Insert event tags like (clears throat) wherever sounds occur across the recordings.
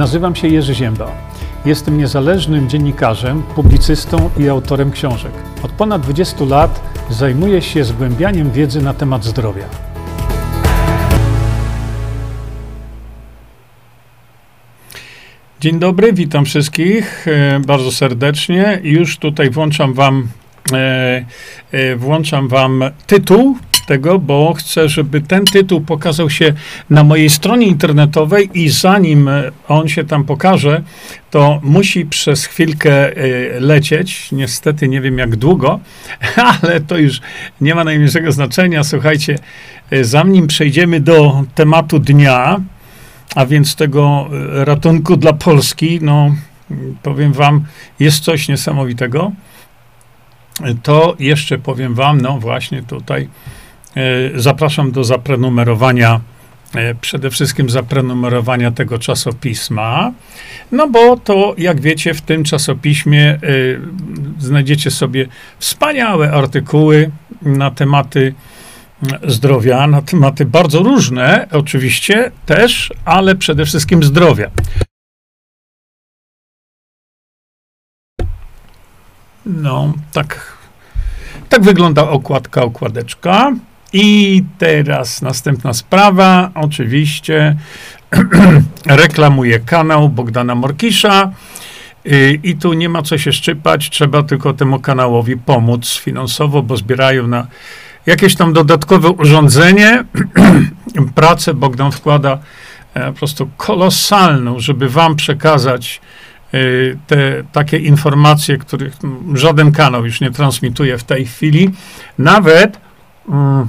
Nazywam się Jerzy Ziemba. Jestem niezależnym dziennikarzem, publicystą i autorem książek. Od ponad 20 lat zajmuję się zgłębianiem wiedzy na temat zdrowia. Dzień dobry, witam wszystkich e, bardzo serdecznie. Już tutaj włączam wam, e, e, włączam wam tytuł tego, bo chcę, żeby ten tytuł pokazał się na mojej stronie internetowej i zanim on się tam pokaże, to musi przez chwilkę lecieć. Niestety nie wiem jak długo, (laughs) ale to już nie ma najmniejszego znaczenia. Słuchajcie, zanim przejdziemy do tematu dnia, a więc tego e, ratunku dla Polski, no powiem wam, jest coś niesamowitego. To jeszcze powiem wam, no właśnie tutaj e, zapraszam do zaprenumerowania, e, przede wszystkim zaprenumerowania tego czasopisma, no bo to, jak wiecie, w tym czasopiśmie znajdziecie sobie wspaniałe artykuły na tematy zdrowia, na tematy bardzo różne, oczywiście też, ale przede wszystkim zdrowia. No, tak, tak wygląda okładka, okładeczka. I teraz następna sprawa, oczywiście (clears throat) reklamuję kanał Bogdana Morkisza. Y, I tu nie ma co się szczypać, trzeba tylko temu kanałowi pomóc finansowo, bo zbierają na jakieś tam dodatkowe urządzenie. (clears throat) Pracę Bogdan wkłada e, po prostu kolosalną, żeby wam przekazać e, te takie informacje, których żaden kanał już nie transmituje w tej chwili. Nawet mm,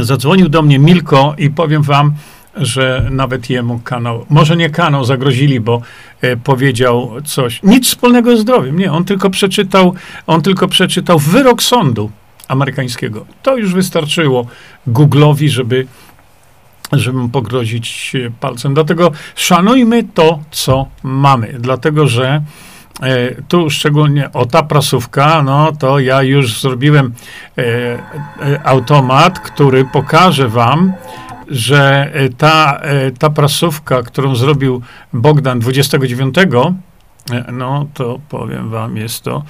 zadzwonił do mnie Milko i powiem wam, że nawet jemu kanał, może nie kanał zagrozili, bo e, powiedział coś, nic wspólnego z zdrowiem, nie, on tylko przeczytał, on tylko przeczytał wyrok sądu amerykańskiego. To już wystarczyło Google'owi, żeby, żeby pogrozić palcem. Dlatego szanujmy to, co mamy. Dlatego, że tu szczególnie o ta prasówka, no to ja już zrobiłem e, e, automat, który pokaże wam, że e, ta, e, ta prasówka, którą zrobił Bogdan 29 E, no to powiem wam, jest to,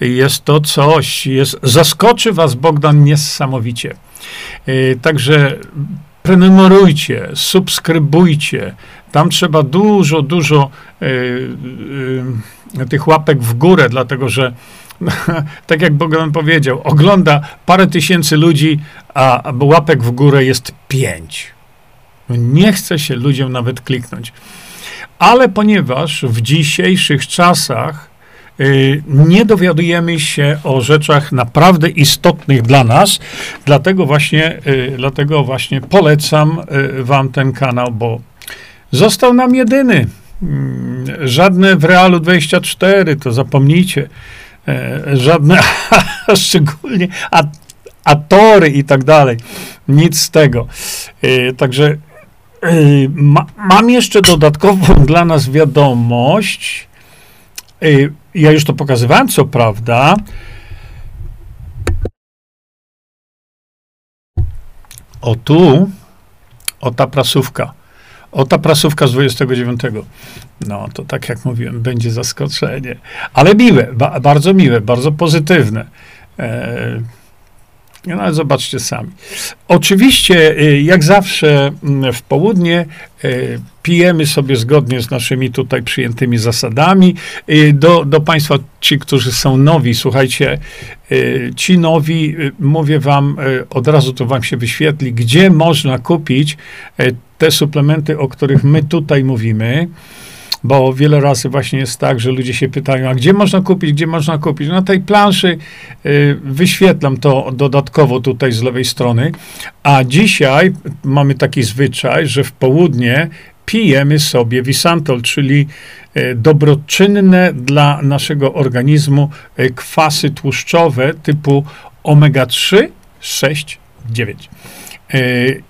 jest to coś, jest, zaskoczy was Bogdan niesamowicie. E, także prenumerujcie, subskrybujcie. Tam trzeba dużo, dużo e, tych łapek w górę, dlatego że (laughs) tak jak Bogdan powiedział, ogląda parę tysięcy ludzi, a łapek w górę jest pięć. Nie chce się ludziom nawet kliknąć. Ale ponieważ w dzisiejszych czasach y, nie dowiadujemy się o rzeczach naprawdę istotnych dla nas, dlatego właśnie, y, dlatego właśnie polecam y, wam ten kanał, bo został nam jedyny. Żadne w Realu 24, to zapomnijcie. E, żadne, (laughs) szczególnie atory i tak dalej. Nic z tego. Także ma, mam jeszcze dodatkową (laughs) dla nas wiadomość. Ja już to pokazywałem, co prawda. O tu, o ta prasówka. O ta prasówka z 29. No, to tak jak mówiłem, będzie zaskoczenie. Ale miłe, ba, bardzo miłe, bardzo pozytywne. E, no ale zobaczcie sami. Oczywiście, y, jak zawsze mm, w południe y, pijemy sobie zgodnie z naszymi tutaj przyjętymi zasadami. Y, do, do Państwa, ci, którzy są nowi, słuchajcie, ci nowi, mówię Wam, od razu to Wam się wyświetli, gdzie można kupić te suplementy, o których my tutaj mówimy bo wiele razy właśnie jest tak, że ludzie się pytają, a gdzie można kupić, gdzie można kupić? Na tej planszy y, wyświetlam to dodatkowo tutaj z lewej strony, a dzisiaj mamy taki zwyczaj, że w południe pijemy sobie Visantol, czyli y, dobroczynne dla naszego organizmu y, kwasy tłuszczowe typu omega-3, 6, 9.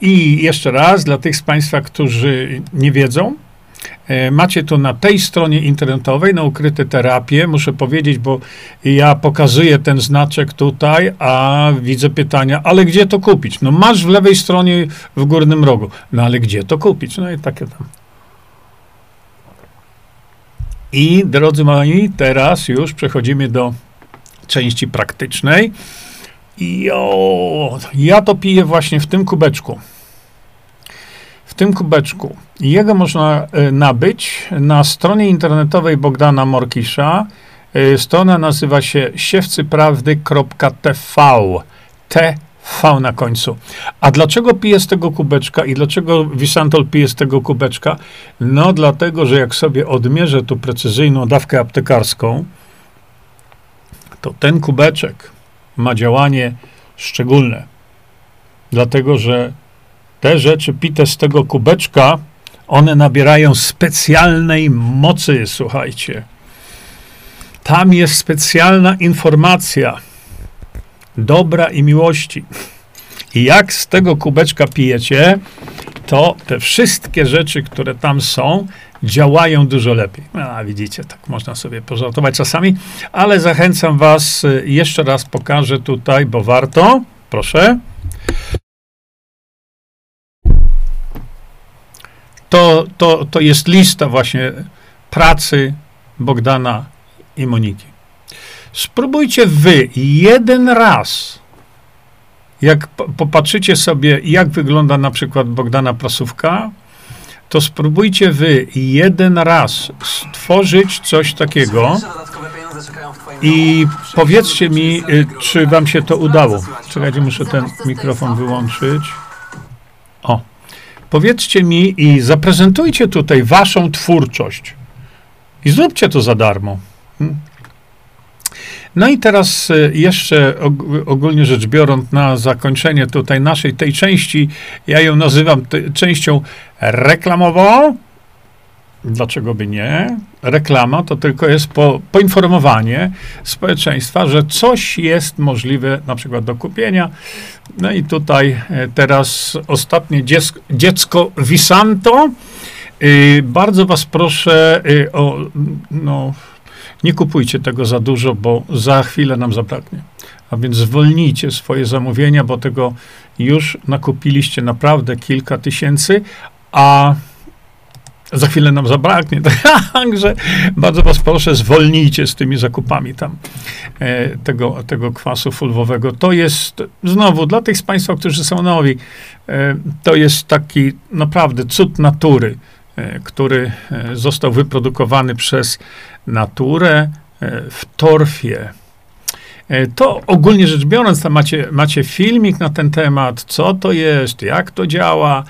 I jeszcze raz, dla tych z Państwa, którzy nie wiedzą, macie to na tej stronie internetowej, na ukryte terapie. Muszę powiedzieć, bo ja pokazuję ten znaczek tutaj, a widzę pytania, ale gdzie to kupić? No masz w lewej stronie w górnym rogu. No ale gdzie to kupić? No i takie tam. I drodzy moi, teraz już przechodzimy do części praktycznej. Jo, ja to piję właśnie w tym kubeczku. W tym kubeczku. Jego można y, nabyć na stronie internetowej Bogdana Morkisza. Y, strona nazywa się siewcyprawdy.tv. TV na końcu. A dlaczego piję z tego kubeczka i dlaczego Wisantol pije z tego kubeczka? No dlatego, że jak sobie odmierzę tu precyzyjną dawkę aptekarską, to ten kubeczek ma działanie szczególne. Dlatego, że te rzeczy pite z tego kubeczka, one nabierają specjalnej mocy, słuchajcie. Tam jest specjalna informacja dobra i miłości. I jak z tego kubeczka pijecie, to te wszystkie rzeczy, które tam są, działają dużo lepiej. A widzicie, tak można sobie pożartować czasami, ale zachęcam Was, y, jeszcze raz pokażę tutaj, bo warto. Proszę. To, to, to jest lista właśnie pracy Bogdana i Moniki. Spróbujcie wy jeden raz, jak popatrzycie sobie, jak wygląda na przykład Bogdana Prasówka, to spróbujcie wy jeden raz stworzyć coś takiego i powiedzcie mi, y, czy wam się to udało. Czekajcie, muszę ten mikrofon wyłączyć. O. Powiedzcie mi i zaprezentujcie tutaj waszą twórczość. I zróbcie to za darmo. Hmm? No i teraz e, jeszcze ogólnie rzecz biorąc, na zakończenie tutaj naszej tej części, ja ją nazywam częścią reklamową. Dlaczego by nie? Reklama to tylko jest po, poinformowanie społeczeństwa, że coś jest możliwe na przykład do kupienia. No i tutaj e, teraz ostatnie dziecko, dziecko Visanto. Y, bardzo was proszę y, o no, nie kupujcie tego za dużo, bo za chwilę nam zabraknie. A więc zwolnijcie swoje zamówienia, bo tego już nakupiliście naprawdę kilka tysięcy, a za chwilę nam zabraknie. (laughs) Także bardzo was proszę, zwolnijcie z tymi zakupami tam e, tego, tego kwasu fulwowego. To jest znowu dla tych z Państwa, którzy są nowi, e, to jest taki naprawdę cud natury. E, który został wyprodukowany przez naturę w torfie. To ogólnie rzecz biorąc, tam macie, macie filmik na ten temat, co to jest, jak to działa,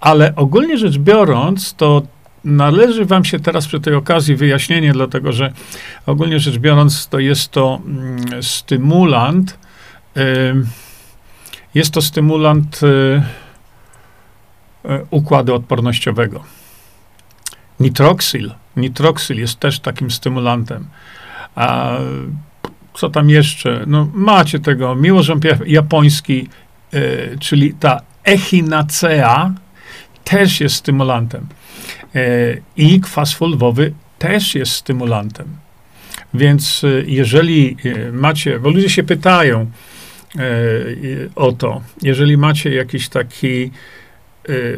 ale ogólnie rzecz biorąc, to należy wam się teraz przy tej okazji wyjaśnienie, dlatego że ogólnie rzecz biorąc, to jest to mm, stymulant, jest to stymulant układu odpornościowego. Nitroksyl. Nitroksyl jest też takim stymulantem. A co tam jeszcze? No, macie tego. Miłożąb japoński, y, czyli ta echinacea, też jest stymulantem. Y, I kwas fulwowy też jest stymulantem. Więc y, jeżeli macie, bo ludzie się pytają o to, jeżeli macie jakiś taki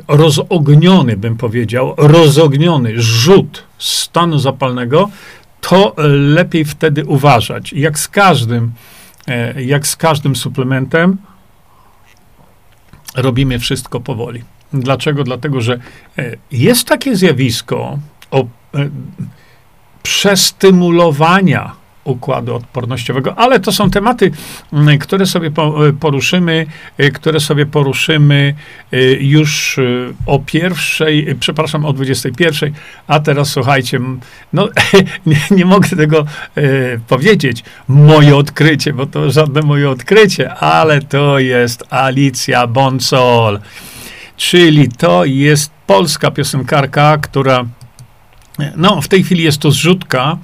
rozogniony, bym powiedział, rozogniony rzut stanu zapalnego, to lepiej wtedy uważać. Jak z każdym, e, jak z każdym suplementem, robimy wszystko powoli. Dlaczego? Dlatego, że e, jest takie zjawisko o, e, przestymulowania układu odpornościowego, ale to są tematy, mm, które sobie e, poruszymy, e, które sobie poruszymy e, już o pierwszej, przepraszam, o 21, a teraz słuchajcie, no (laughs) nie, nie mogę tego powiedzieć, moje odkrycie, bo to żadne moje odkrycie, ale to jest Alicja Boncol, czyli to jest polska piosenkarka, która no, w tej chwili jest to zrzutka,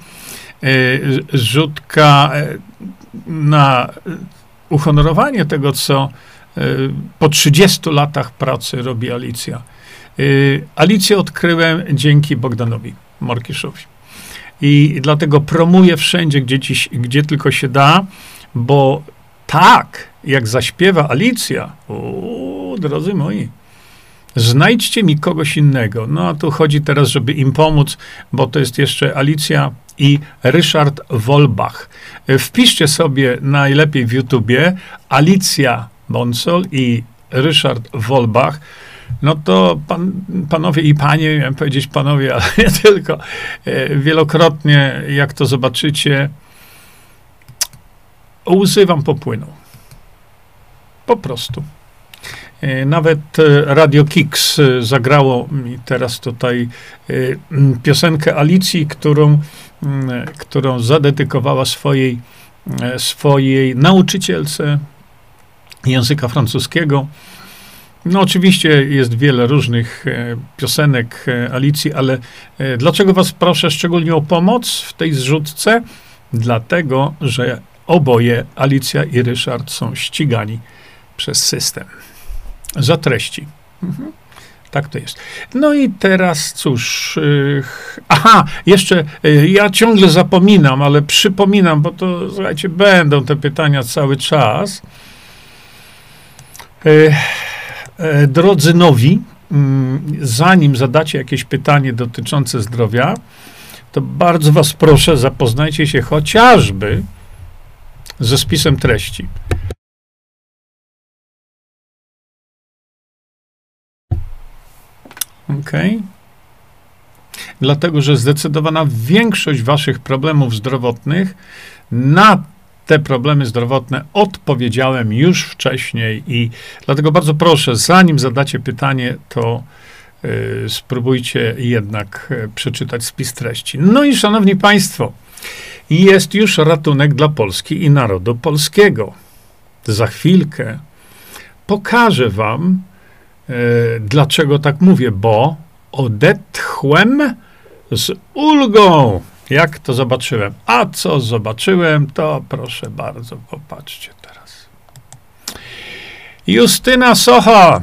E, rzutka e, na uhonorowanie tego, co e, po 30 latach pracy robi Alicja. Alicję odkryłem dzięki Bogdanowi Morkiszowi. I dlatego promuję wszędzie, gdzie, dziś, gdzie tylko się da, bo tak, jak zaśpiewa Alicja, o, drodzy moi, Znajdźcie mi kogoś innego. No a tu chodzi teraz, żeby im pomóc, bo to jest jeszcze Alicja i Ryszard Wolbach. Wpiszcie sobie najlepiej w YouTubie Alicja Bonsol i Ryszard Wolbach. No to pan, panowie i panie, miałem powiedzieć panowie, (laughs) ale nie tylko, e, wielokrotnie, jak to zobaczycie, łzy wam popłyną. Po prostu. E, nawet e, Radio Kix zagrało mi teraz tutaj piosenkę Alicji, którą, którą zadedykowała swojej, swojej nauczycielce języka francuskiego. No oczywiście jest wiele różnych e, piosenek e, Alicji, ale e, dlaczego was proszę szczególnie o pomoc w tej zrzutce? Dlatego, że oboje, Alicja i Ryszard, są ścigani przez system za treści. Mhm. Tak to jest. No i teraz cóż. Yy, aha, jeszcze yy, ja ciągle zapominam, ale przypominam, bo to słuchajcie, będą te pytania cały czas. Yy, drodzy nowi, mm, zanim zadacie jakieś pytanie dotyczące zdrowia, to bardzo Was proszę, zapoznajcie się chociażby ze spisem treści. Ok. Dlatego, że zdecydowana większość Waszych problemów zdrowotnych na te problemy zdrowotne odpowiedziałem już wcześniej i dlatego bardzo proszę, zanim zadacie pytanie, to y, spróbujcie jednak y, przeczytać spis treści. No i szanowni państwo, jest już ratunek dla Polski i narodu polskiego. Za chwilkę pokażę wam, dlaczego tak mówię, bo odetchłem z ulgą. Jak to zobaczyłem? A co zobaczyłem, to proszę bardzo, popatrzcie teraz. Justyna Socha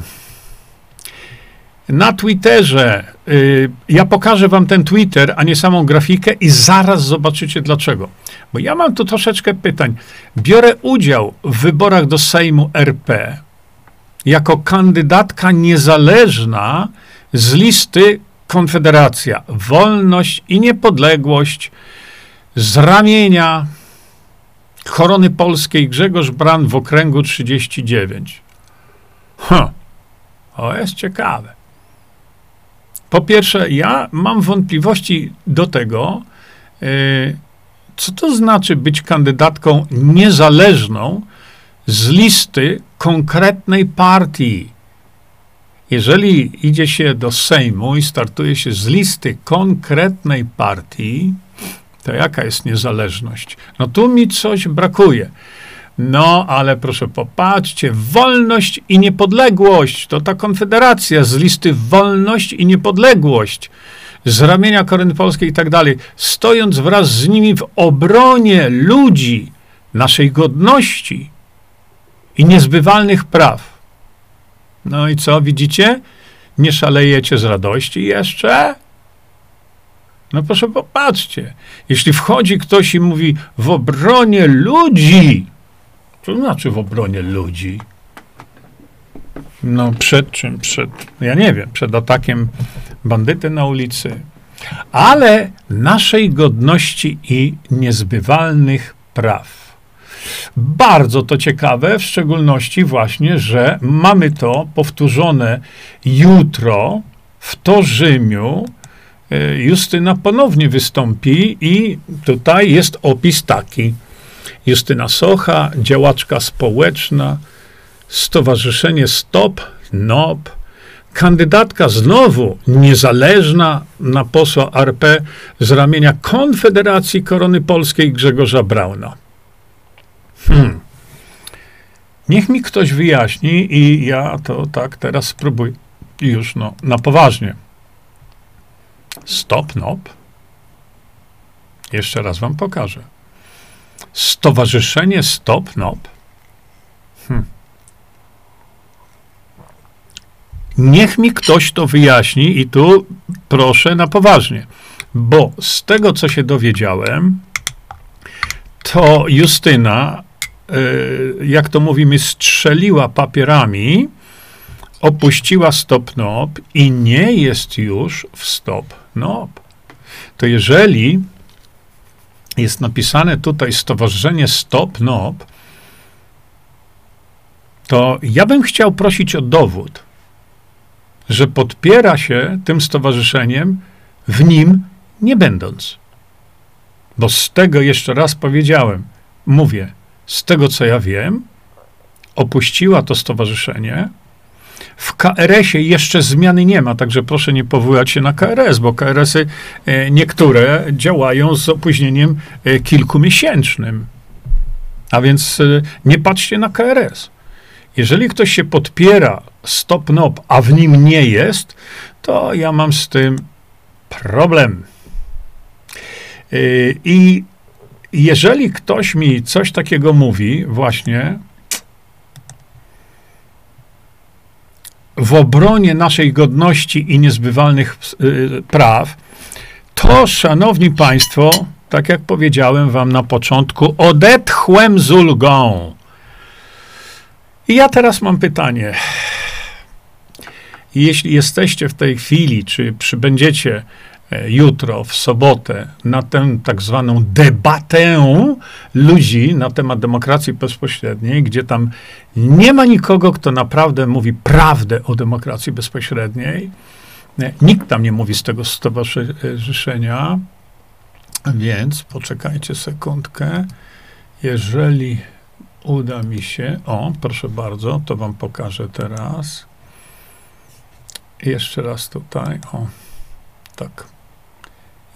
na Twitterze. Yy, ja pokażę wam ten Twitter, a nie samą grafikę i zaraz zobaczycie dlaczego. Bo ja mam tu troszeczkę pytań. Biorę udział w wyborach do Sejmu RP jako kandydatka niezależna z listy Konfederacja, wolność i niepodległość z ramienia korony polskiej Grzegorz Bran w okręgu 39. Huh. O, jest ciekawe. Po pierwsze, ja mam wątpliwości do tego, yy, co to znaczy być kandydatką niezależną z listy konkretnej partii. Jeżeli idzie się do Sejmu i startuje się z listy konkretnej partii, to jaka jest niezależność? No tu mi coś brakuje. No, ale proszę popatrzcie, wolność i niepodległość to ta konfederacja z listy wolność i niepodległość, z ramienia Korony Polskiej i tak dalej, stojąc wraz z nimi w obronie ludzi, naszej godności i niezbywalnych praw. No i co, widzicie? Nie szalejecie z radości jeszcze? No proszę popatrzcie. Jeśli wchodzi ktoś i mówi w obronie ludzi, co znaczy w obronie ludzi? No przed czym? Przed, ja nie wiem, przed atakiem bandyty na ulicy, ale naszej godności i niezbywalnych praw. Bardzo to ciekawe, w szczególności właśnie, że mamy to powtórzone jutro w Torzymiu. E, Justyna ponownie wystąpi i tutaj jest opis taki. Justyna Socha, działaczka społeczna, Stowarzyszenie Stop, NOP, kandydatka znowu niezależna na posła RP z ramienia Konfederacji Korony Polskiej Grzegorza Brauna. Hmm. Niech mi ktoś wyjaśni i ja to tak teraz spróbuję. Już no, na poważnie. Stop nop. Jeszcze raz wam pokażę. Stowarzyszenie Stop Nop. Hmm. Niech mi ktoś to wyjaśni i tu proszę na poważnie, bo z tego, co się dowiedziałem, to Justyna jak to mówimy, strzeliła papierami, opuściła Stop Nob i nie jest już w Stop Nob, to jeżeli jest napisane tutaj Stowarzyszenie Stop Nob, to ja bym chciał prosić o dowód, że podpiera się tym stowarzyszeniem, w nim nie będąc. Bo z tego jeszcze raz powiedziałem, mówię, z tego co ja wiem, opuściła to stowarzyszenie. W KRS-ie jeszcze zmiany nie ma, także proszę nie powoływać się na KRS, bo KRS-y e, niektóre działają z opóźnieniem e, kilkumiesięcznym. A więc e, nie patrzcie na KRS. Jeżeli ktoś się podpiera stop nop, a w nim nie jest, to ja mam z tym problem. I jeżeli ktoś mi coś takiego mówi, właśnie w obronie naszej godności i niezbywalnych y, praw, to, szanowni państwo, tak jak powiedziałem wam na początku, odetchłem z ulgą. I ja teraz mam pytanie. Jeśli jesteście w tej chwili, czy przybędziecie jutro, w sobotę, na tę tak zwaną debatę ludzi na temat demokracji bezpośredniej, gdzie tam nie ma nikogo, kto naprawdę mówi prawdę o demokracji bezpośredniej. Nikt tam nie mówi z tego stowarzyszenia, więc poczekajcie sekundkę. Jeżeli uda mi się, o, proszę bardzo, to wam pokażę teraz. Jeszcze raz tutaj, o, tak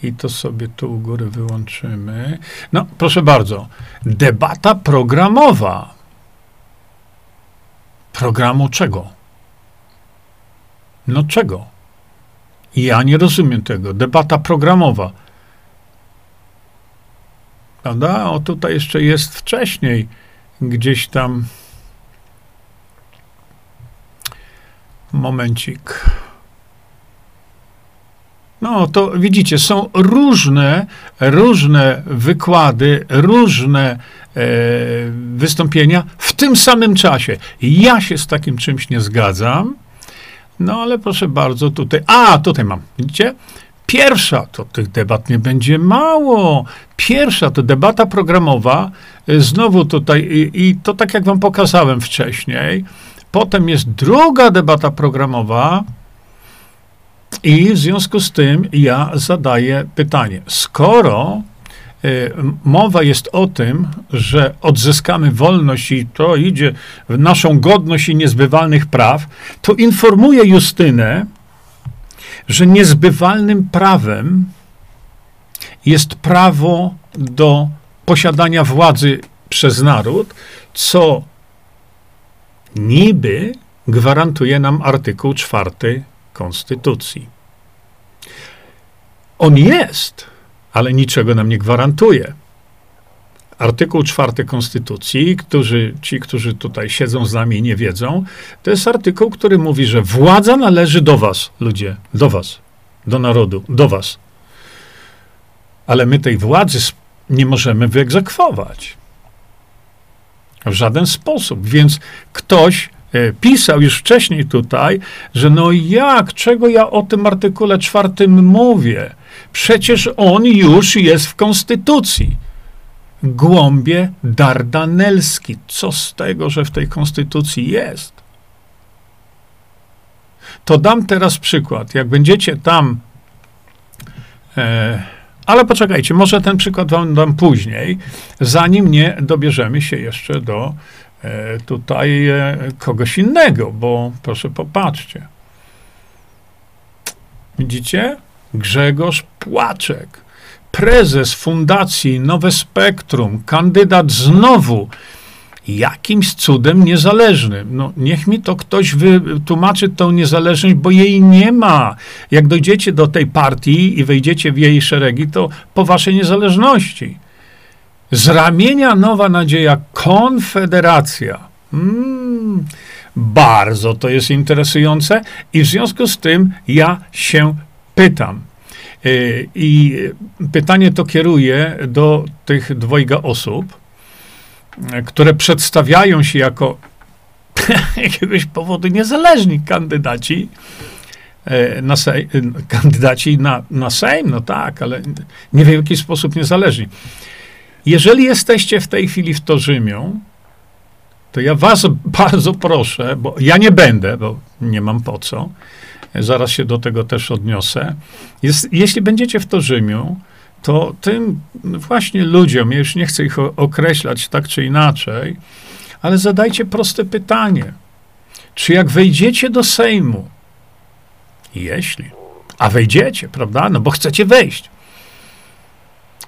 i to sobie tu u góry wyłączymy. No, proszę bardzo. Debata programowa. Programu czego? No czego? Ja nie rozumiem tego. Debata programowa. Prawda? O, tutaj jeszcze jest wcześniej gdzieś tam. Momencik. No to widzicie, są różne, różne wykłady, różne e, wystąpienia w tym samym czasie. Ja się z takim czymś nie zgadzam. No ale proszę bardzo, tutaj. A, tutaj mam, widzicie? Pierwsza, to tych debat nie będzie mało. Pierwsza to debata programowa, e, znowu tutaj, i, i to tak jak wam pokazałem wcześniej. Potem jest druga debata programowa, i w związku z tym ja zadaję pytanie: skoro y, mowa jest o tym, że odzyskamy wolność i to idzie w naszą godność i niezbywalnych praw, to informuję Justynę, że niezbywalnym prawem jest prawo do posiadania władzy przez naród, co niby gwarantuje nam artykuł czwarty Konstytucji. On jest, ale niczego nam nie gwarantuje. Artykuł czwarty Konstytucji, którzy, ci, którzy tutaj siedzą z nami i nie wiedzą, to jest artykuł, który mówi, że władza należy do was, ludzie, do was, do narodu, do was. Ale my tej władzy nie możemy wyegzekwować. W żaden sposób. Więc ktoś pisał już wcześniej tutaj, że no jak, czego ja o tym artykule czwartym mówię? Przecież on już jest w Konstytucji. Głąbie Dardanelski. Co z tego, że w tej Konstytucji jest? To dam teraz przykład. Jak będziecie tam. E, ale poczekajcie, może ten przykład wam dam później, zanim nie dobierzemy się jeszcze do E, tutaj e, kogoś innego, bo proszę popatrzcie. Widzicie? Grzegorz Płaczek, prezes Fundacji Nowe Spektrum, kandydat znowu jakimś cudem niezależnym. No, niech mi to ktoś wytłumaczy tą niezależność, bo jej nie ma. Jak dojdziecie do tej partii i wejdziecie w jej szeregi, to po waszej niezależności. Z ramienia Nowa Nadzieja Konfederacja. Mm, bardzo to jest interesujące i w związku z tym ja się pytam. Y, I pytanie to kieruję do tych dwojga osób, które przedstawiają się jako (laughs) jakiegoś powodu niezależni kandydaci e, na sej, kandydaci na, na Sejm, no tak, ale nie wiem w jaki sposób niezależni. Jeżeli jesteście w tej chwili w Torzymiu, to ja was (laughs) bardzo proszę, bo ja nie będę, bo nie mam po co, zaraz się do tego też odniosę. Jest, jeśli będziecie w Torzymiu, to tym właśnie ludziom, ja już nie chcę ich określać tak czy inaczej, ale zadajcie proste pytanie. Czy jak wejdziecie do Sejmu, jeśli, a wejdziecie, prawda, no bo chcecie wejść,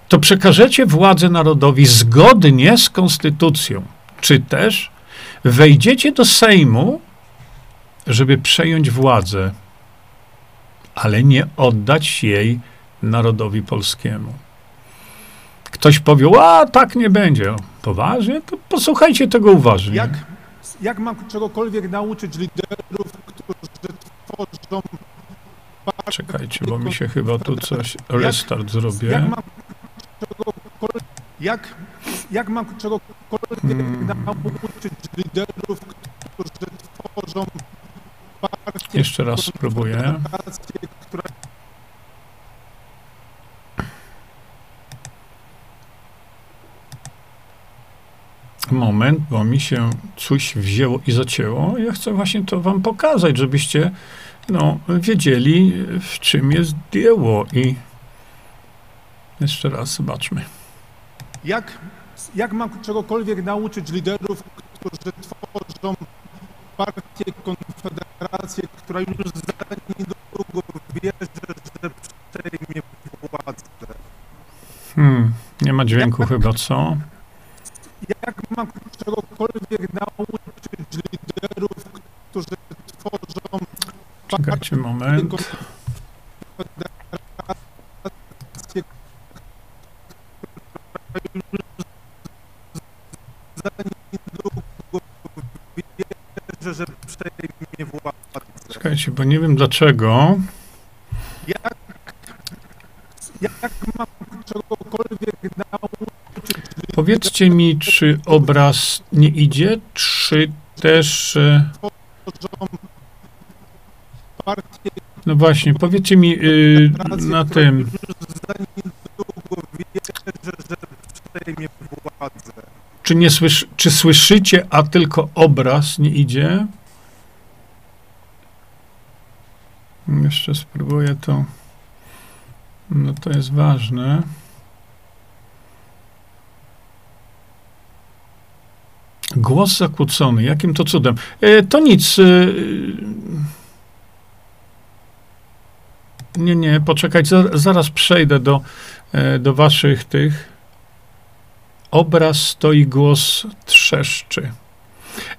to przekażecie władzę narodowi zgodnie z konstytucją, czy też wejdziecie do Sejmu, żeby przejąć władzę, ale nie oddać jej narodowi polskiemu. Ktoś powie, a tak nie będzie. Poważnie? To posłuchajcie tego uważnie. Jak, jak mam czegokolwiek nauczyć liderów, którzy tworzą... Czekajcie, bo mi się chyba tu coś restart zrobię. Jak mam jak, jak mam czegokolwiek hmm. nauczyć liderów, którzy tworzą partię, Jeszcze raz spróbuję. Która moment, bo mi się coś wzięło i zacięło. Ja chcę właśnie to wam pokazać, żebyście no, wiedzieli, w czym jest dzieło. I jeszcze raz zobaczmy. Jak, jak mam czegokolwiek nauczyć liderów, którzy tworzą partię, konfederację, która już za niedługo wierzy, że przejmie władzę? Hmm, nie ma dźwięku jak, chyba, co? jak mam czegokolwiek nauczyć liderów, którzy tworzą... Czekajcie moment. Za niedługo wierzę, że przejmie władzę. Czekajcie, bo nie wiem dlaczego. Jak, jak mam czegokolwiek nauczyć Powiedzcie mi, czy obraz nie idzie, czy też. E, no właśnie, powiedzcie mi yy, na tym. Czy, nie słysz, czy słyszycie, a tylko obraz nie idzie? Jeszcze spróbuję to. No to jest ważne. Głos zakłócony. Jakim to cudem? E, to nic. E, nie, nie, poczekać. Zaraz przejdę do, e, do waszych tych. Obraz stoi, głos trzeszczy.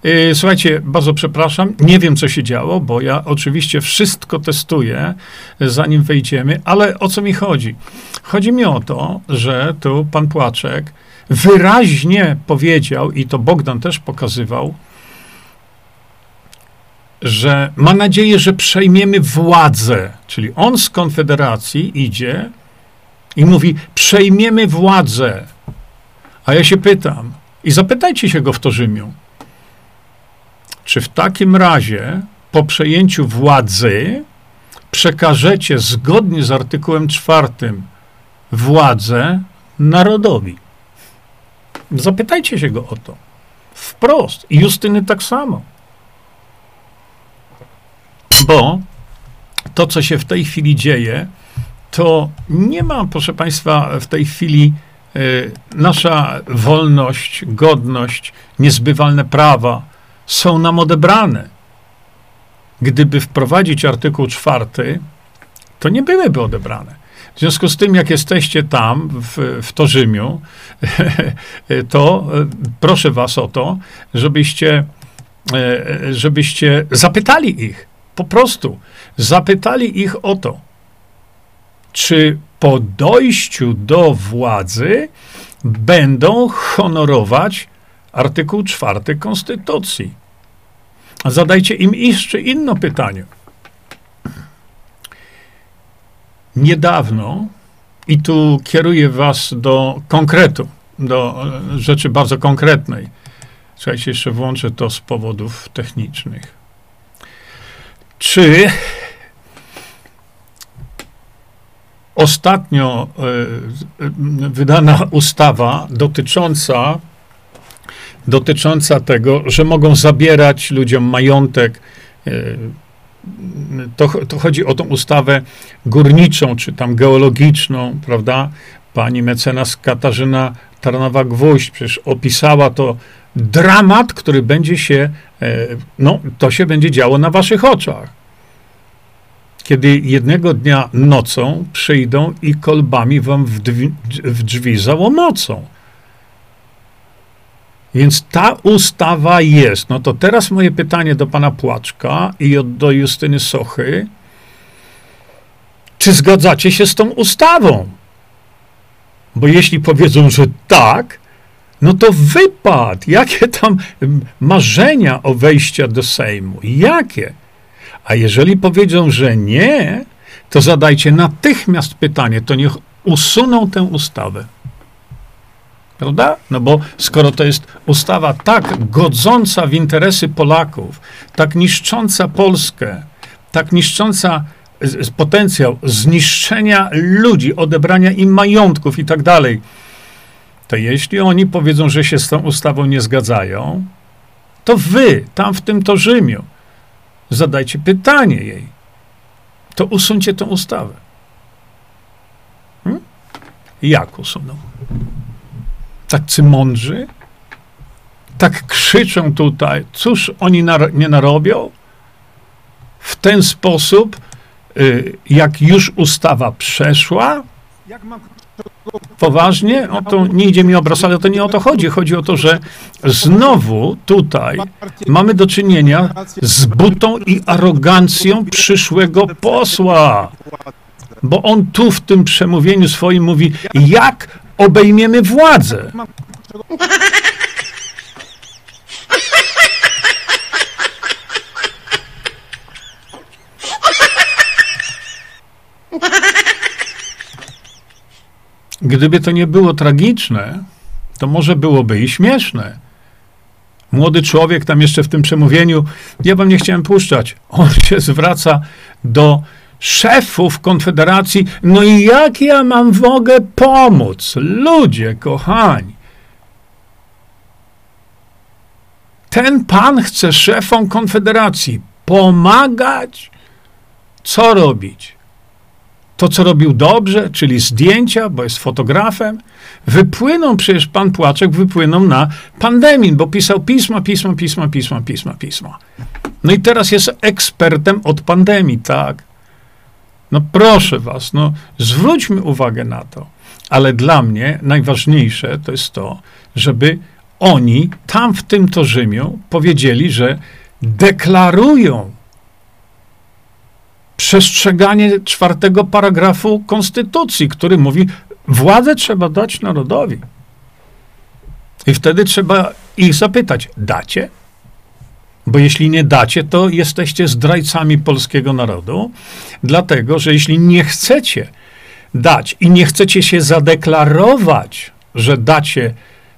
E, słuchajcie, bardzo przepraszam, nie wiem co się działo, bo ja oczywiście wszystko testuję, zanim wejdziemy, ale o co mi chodzi? Chodzi mi o to, że tu pan Płaczek wyraźnie powiedział, i to Bogdan też pokazywał, że ma nadzieję, że przejmiemy władzę. Czyli on z Konfederacji idzie i mówi: przejmiemy władzę. A ja się pytam, i zapytajcie się go w Torzymiu, czy w takim razie po przejęciu władzy przekażecie zgodnie z artykułem czwartym władzę narodowi? Zapytajcie się go o to. Wprost. I Justyny tak samo. Bo to, co się w tej chwili dzieje, to nie ma, proszę Państwa, w tej chwili y, nasza wolność, godność, niezbywalne prawa są nam odebrane. Gdyby wprowadzić artykuł czwarty, to nie byłyby odebrane. W związku z tym, jak jesteście tam, w, w Torzymiu, (laughs) to e, proszę was o to, żebyście, e, żebyście zapytali ich, po prostu zapytali ich o to, czy po dojściu do władzy będą honorować artykuł czwarty Konstytucji. Zadajcie im jeszcze inne pytanie. niedawno, i tu kieruję Was do konkretu, do rzeczy bardzo konkretnej. Słuchajcie, jeszcze włączę to z powodów technicznych. Czy ostatnio y, wydana ustawa dotycząca dotycząca tego, że mogą zabierać ludziom majątek. E, to, to chodzi o tą ustawę górniczą, czy tam geologiczną, prawda? Pani mecenas Katarzyna Tarnowa-Gwóźdź przecież opisała to dramat, który będzie się, e, no, to się będzie działo na waszych oczach. Kiedy jednego dnia nocą przyjdą i kolbami wam w drzwi, w drzwi załomocą. Więc ta ustawa jest. No to teraz moje pytanie do pana Płaczka i do Justyny Sochy. Czy zgadzacie się z tą ustawą? Bo jeśli powiedzą, że tak, no to wypad. Jakie tam marzenia o wejścia do Sejmu? Jakie? A jeżeli powiedzą, że nie, to zadajcie natychmiast pytanie, to niech usuną tę ustawę. Prawda? No bo skoro to jest ustawa tak godząca w interesy Polaków, tak niszcząca Polskę, tak niszcząca potencjał zniszczenia ludzi, odebrania im majątków i tak dalej, to jeśli oni powiedzą, że się z tą ustawą nie zgadzają, to wy tam w tym to Rzymiu zadajcie pytanie jej. To usuńcie tę ustawę. Hmm? Jak usuną? Tacy mądrzy, tak krzyczą tutaj, cóż oni nar nie narobią? W ten sposób, y, jak już ustawa przeszła, poważnie, o to nie idzie mi obraz, ale to nie o to chodzi. Chodzi o to, że znowu tutaj mamy do czynienia z butą i arogancją przyszłego posła. Bo on tu w tym przemówieniu swoim mówi, jak obejmiemy władzę. Gdyby to nie było tragiczne, to może byłoby i śmieszne. Młody człowiek tam jeszcze w tym przemówieniu, ja wam nie chciałem puszczać, on się zwraca do szefów Konfederacji, no i jak ja mam mogę pomóc? Ludzie, kochani. Ten pan chce szefom Konfederacji pomagać. Co robić? To, co robił dobrze, czyli zdjęcia, bo jest fotografem, wypłyną, przecież pan Płaczek wypłyną na pandemię, bo pisał pisma, pisma, pisma, pisma, pisma, pisma. No i teraz jest ekspertem od pandemii, tak? No proszę was, no zwróćmy uwagę na to. Ale dla mnie najważniejsze to jest to, żeby oni tam w tym to Rzymiu powiedzieli, że deklarują przestrzeganie czwartego paragrafu Konstytucji, który mówi, władzę trzeba dać narodowi. I wtedy trzeba ich zapytać, dacie? Bo jeśli nie dacie, to jesteście zdrajcami polskiego narodu, dlatego że jeśli nie chcecie dać i nie chcecie się zadeklarować, że dacie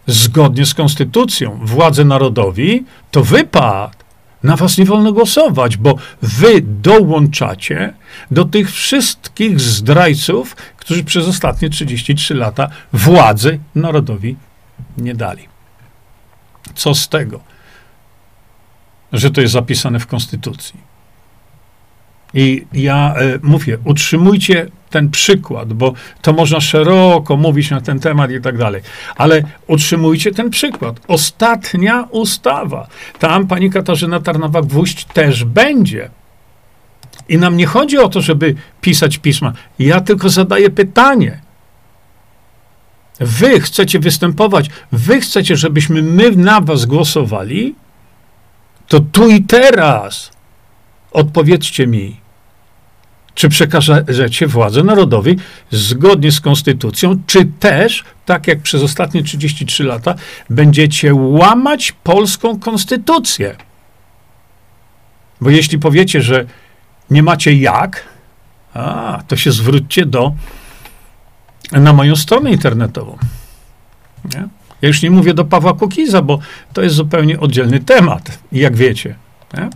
zgodnie z konstytucją władzę narodowi, to wypad. Na was nie wolno głosować, bo wy dołączacie do tych wszystkich zdrajców, którzy przez ostatnie 33 lata władzy narodowi nie dali. Co z tego? Że to jest zapisane w Konstytucji. I ja e, mówię, utrzymujcie ten przykład, bo to można szeroko mówić na ten temat i tak dalej, ale utrzymujcie ten przykład. Ostatnia ustawa. Tam pani Katarzyna Tarnowa-Gwóźdź też będzie. I nam nie chodzi o to, żeby pisać pisma. Ja tylko zadaję pytanie. Wy chcecie występować, wy chcecie, żebyśmy my na was głosowali, to tu i teraz odpowiedzcie mi, czy przekażecie władzę narodowi zgodnie z konstytucją, czy też, tak jak przez ostatnie 33 lata, będziecie łamać polską konstytucję. Bo jeśli powiecie, że nie macie jak, a, to się zwróćcie do, na moją stronę internetową. Nie? Ja już nie mówię do Pawła Kukiza, bo to jest zupełnie oddzielny temat, jak wiecie. Nie?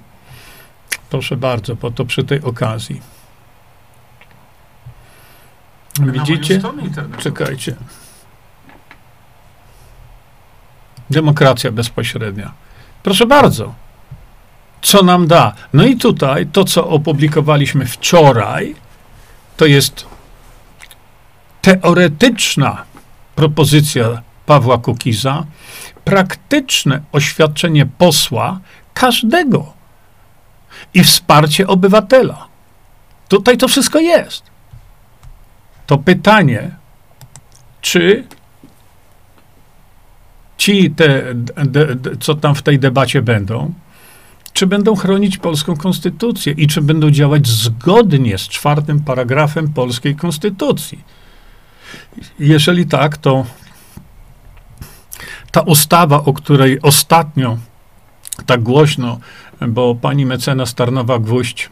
Proszę bardzo, po to przy tej okazji. Widzicie? Czekajcie. Demokracja bezpośrednia. Proszę bardzo. Co nam da? No i tutaj to, co opublikowaliśmy wczoraj, to jest teoretyczna propozycja Pawła Kukiza, praktyczne oświadczenie posła każdego i wsparcie obywatela. Tutaj to wszystko jest. To pytanie, czy ci, te, de, de, co tam w tej debacie będą, czy będą chronić polską konstytucję i czy będą działać zgodnie z czwartym paragrafem polskiej konstytucji. Jeżeli tak, to ta ustawa, o której ostatnio tak głośno, bo pani mecenas Tarnowa-Gwóźdź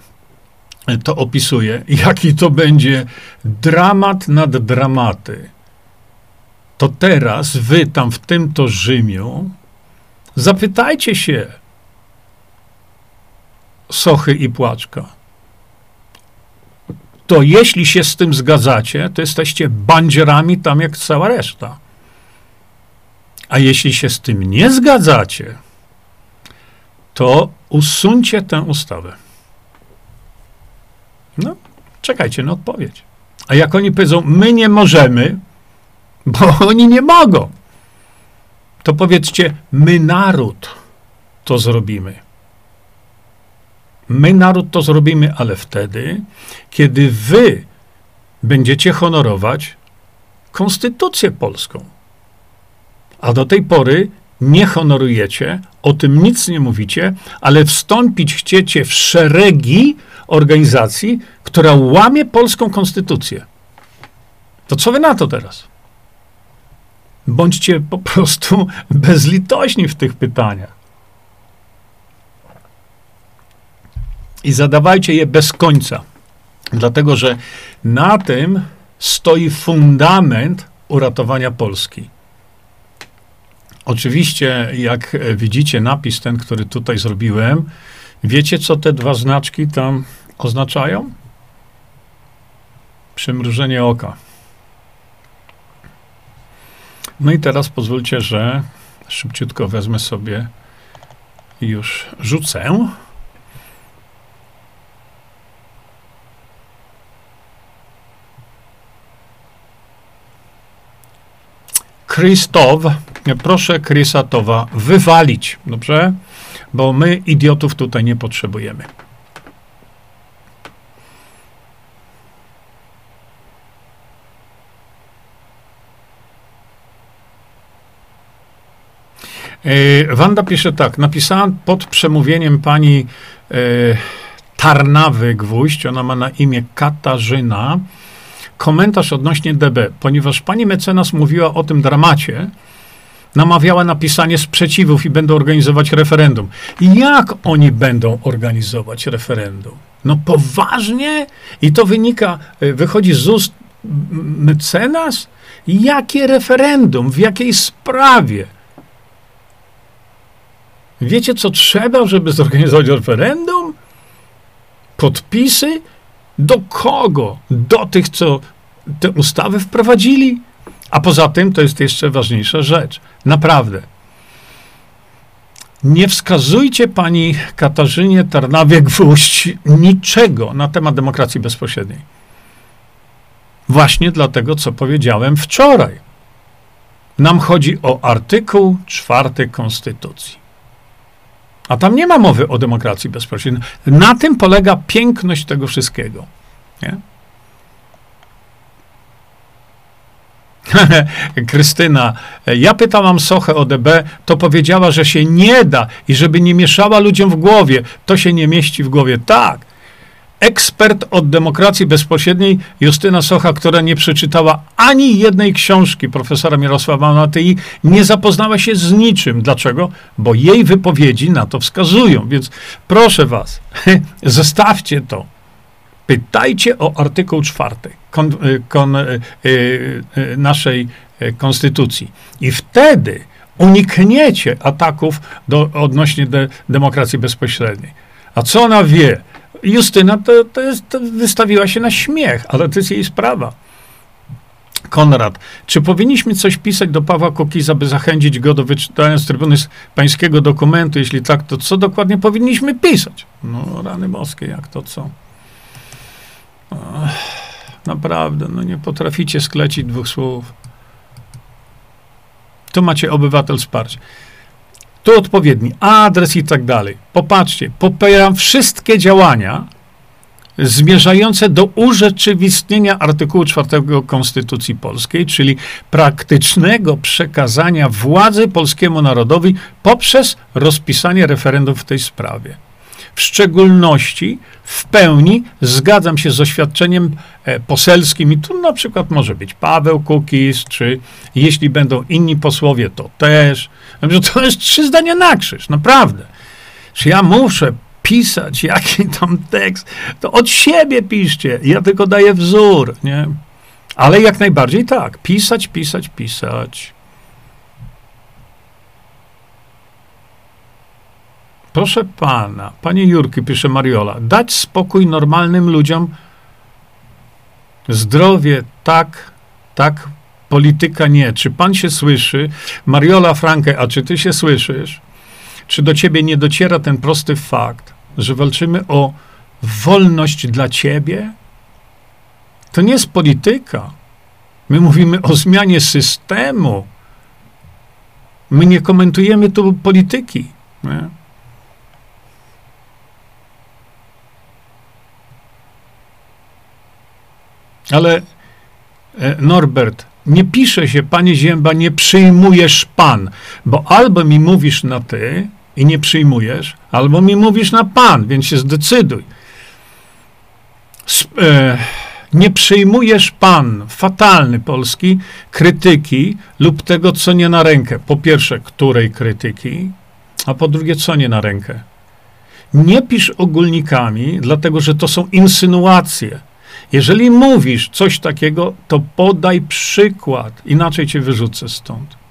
to opisuje, jaki to będzie dramat nad dramaty, to teraz wy tam w tym to Rzymiu zapytajcie się Sochy i Płaczka. To jeśli się z tym zgadzacie, to jesteście bandzierami tam jak cała reszta. A jeśli się z tym nie zgadzacie, to usuńcie tę ustawę. No, czekajcie na odpowiedź. A jak oni powiedzą, my nie możemy, bo (laughs) oni nie mogą, to powiedzcie, my naród to zrobimy. My naród to zrobimy, ale wtedy, kiedy wy będziecie honorować konstytucję polską. A do tej pory nie honorujecie, o tym nic nie mówicie, ale wstąpić chcecie w szeregi organizacji, która łamie polską konstytucję. To co wy na to teraz? Bądźcie po prostu (laughs) bezlitośni w tych pytaniach. I zadawajcie je bez końca, dlatego że na tym stoi fundament uratowania Polski. Oczywiście, jak widzicie napis ten, który tutaj zrobiłem, wiecie, co te dwa znaczki tam oznaczają? Przymrużenie oka. No i teraz pozwólcie, że szybciutko wezmę sobie już rzucę. Krzysztof, proszę Krysatowa wywalić, dobrze? Bo my idiotów tutaj nie potrzebujemy. E, Wanda pisze tak, napisałam pod przemówieniem pani e, Tarnawy Gwóźdź, ona ma na imię Katarzyna, komentarz odnośnie DB, ponieważ pani mecenas mówiła o tym dramacie, namawiała na pisanie sprzeciwów i będą organizować referendum. Jak oni będą organizować referendum? No poważnie? I to wynika, e, wychodzi z ust mecenas? Jakie referendum? W jakiej sprawie? Wiecie, co trzeba, żeby zorganizować referendum? Podpisy? Do kogo? Do tych, co te ustawy wprowadzili? A poza tym to jest jeszcze ważniejsza rzecz. Naprawdę. Nie wskazujcie pani Katarzynie Tarnawie-Gwóźdź niczego na temat demokracji bezpośredniej. Właśnie dlatego, co powiedziałem wczoraj. Nam chodzi o artykuł czwarty Konstytucji. A tam nie ma mowy o demokracji bezpośredniej. Na tym polega piękność tego wszystkiego. Nie? (laughs) Krystyna, ja pytałam Sochę o DB, to powiedziała, że się nie da i żeby nie mieszała ludziom w głowie. To się nie mieści w głowie. Tak, ekspert od demokracji bezpośredniej, Justyna Socha, która nie przeczytała ani jednej książki profesora Mirosława Matyi, nie zapoznała się z niczym. Dlaczego? Bo jej wypowiedzi na to wskazują. Więc proszę was, (laughs) zostawcie to. Pytajcie o artykuł czwarty kon, y, kon, y, y, naszej e, konstytucji. I wtedy unikniecie ataków do, odnośnie de, demokracji bezpośredniej. A co ona wie? Justyna to, to, jest, to wystawiła się na śmiech, ale to jest jej sprawa. Konrad, czy powinniśmy coś pisać do Pawła Kokiza, by zachęcić go do wyczytania z trybuny pańskiego dokumentu? Jeśli tak, to co dokładnie powinniśmy pisać? No, rany boskie, jak to co? Ach, naprawdę, no nie potraficie sklecić dwóch słów. Tu macie obywatel wsparcie. Tu odpowiedni adres i tak dalej. Popatrzcie, popieram wszystkie działania, zmierzające do urzeczywistnienia artykułu 4 Konstytucji Polskiej, czyli praktycznego przekazania władzy polskiemu narodowi poprzez rozpisanie referendum w tej sprawie. W szczególności w pełni zgadzam się z oświadczeniem e, poselskim, i tu na przykład może być Paweł Kukiz, czy jeśli będą inni posłowie, to też. To jest trzy zdania na krzyż, naprawdę. Czy ja muszę pisać jaki tam tekst, to od siebie piszcie. Ja tylko daję wzór, nie? Ale jak najbardziej tak. Pisać, pisać, pisać. Proszę pana, panie Jurki, pisze Mariola, dać spokój normalnym ludziom, zdrowie tak, tak, polityka nie. Czy pan się słyszy? Mariola Franke, a czy ty się słyszysz? Czy do ciebie nie dociera ten prosty fakt, że walczymy o wolność dla ciebie? To nie jest polityka. My mówimy o zmianie systemu. My nie komentujemy tu polityki. Nie? Ale e, Norbert, nie pisze się, panie Zięba, nie przyjmujesz pan, bo albo mi mówisz na ty, i nie przyjmujesz, albo mi mówisz na pan, więc się zdecyduj. Sp e, nie przyjmujesz pan, fatalny polski, krytyki lub tego, co nie na rękę. Po pierwsze, której krytyki, a po drugie, co nie na rękę. Nie pisz ogólnikami, dlatego że to są insynuacje. Jeżeli mówisz coś takiego, to podaj przykład, inaczej cię wyrzucę stąd.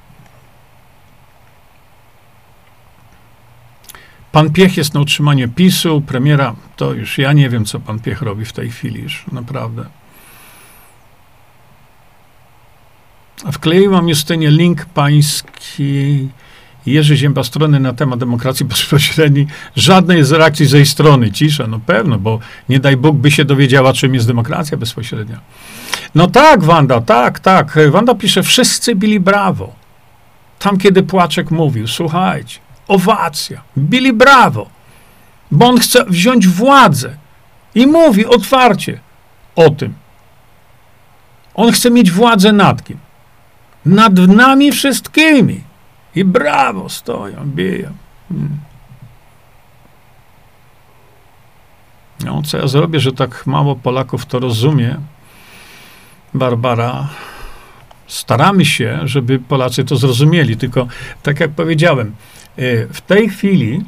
Pan Piech jest na utrzymanie PiSu, premiera, to już ja nie wiem, co pan Piech robi w tej chwili już, naprawdę. Wkleiłam Justynie link pański Jerzy Zięba strony na temat demokracji bezpośredniej. Żadnej z reakcji z jej strony. Cisza, no pewno, bo nie daj Bóg by się dowiedziała, czym jest demokracja bezpośrednia. No tak, Wanda, tak, tak. Wanda pisze, wszyscy bili brawo. Tam, kiedy Płaczek mówił, słuchajcie, owacja, bili brawo, bo on chce wziąć władzę i mówi otwarcie o tym. On chce mieć władzę nad kim? Nad nami wszystkimi. I brawo stoją, biją. Hmm. No, co ja zrobię, że tak mało Polaków to rozumie? Barbara, staramy się, żeby Polacy to zrozumieli, tylko tak jak powiedziałem, E, w tej chwili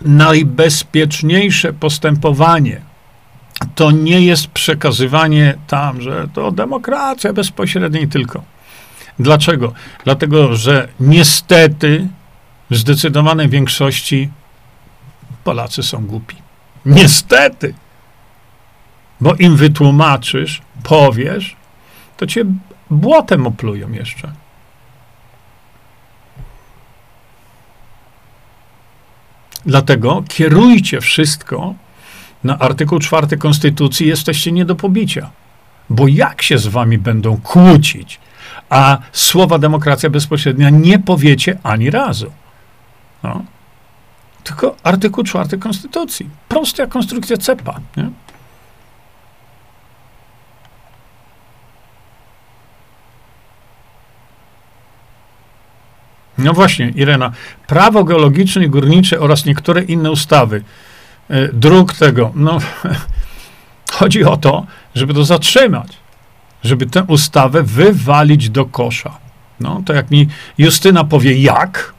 najbezpieczniejsze postępowanie to nie jest przekazywanie tam, że to demokracja bezpośredniej tylko. Dlaczego? Dlatego, że niestety w zdecydowanej większości Polacy są głupi. Niestety. Bo im wytłumaczysz, powiesz, to cię błotem oplują jeszcze. Dlatego kierujcie wszystko na artykuł 4 Konstytucji, jesteście nie do pobicia. Bo jak się z wami będą kłócić, a słowa demokracja bezpośrednia nie powiecie ani razu. No. Tylko artykuł 4 Konstytucji. Prosta konstrukcja cepa. Nie? No właśnie, Irena. Prawo geologiczne i górnicze oraz niektóre inne ustawy. E, dróg tego. No, (laughs) chodzi o to, żeby to zatrzymać. Żeby tę ustawę wywalić do kosza. No, to jak mi Justyna powie jak,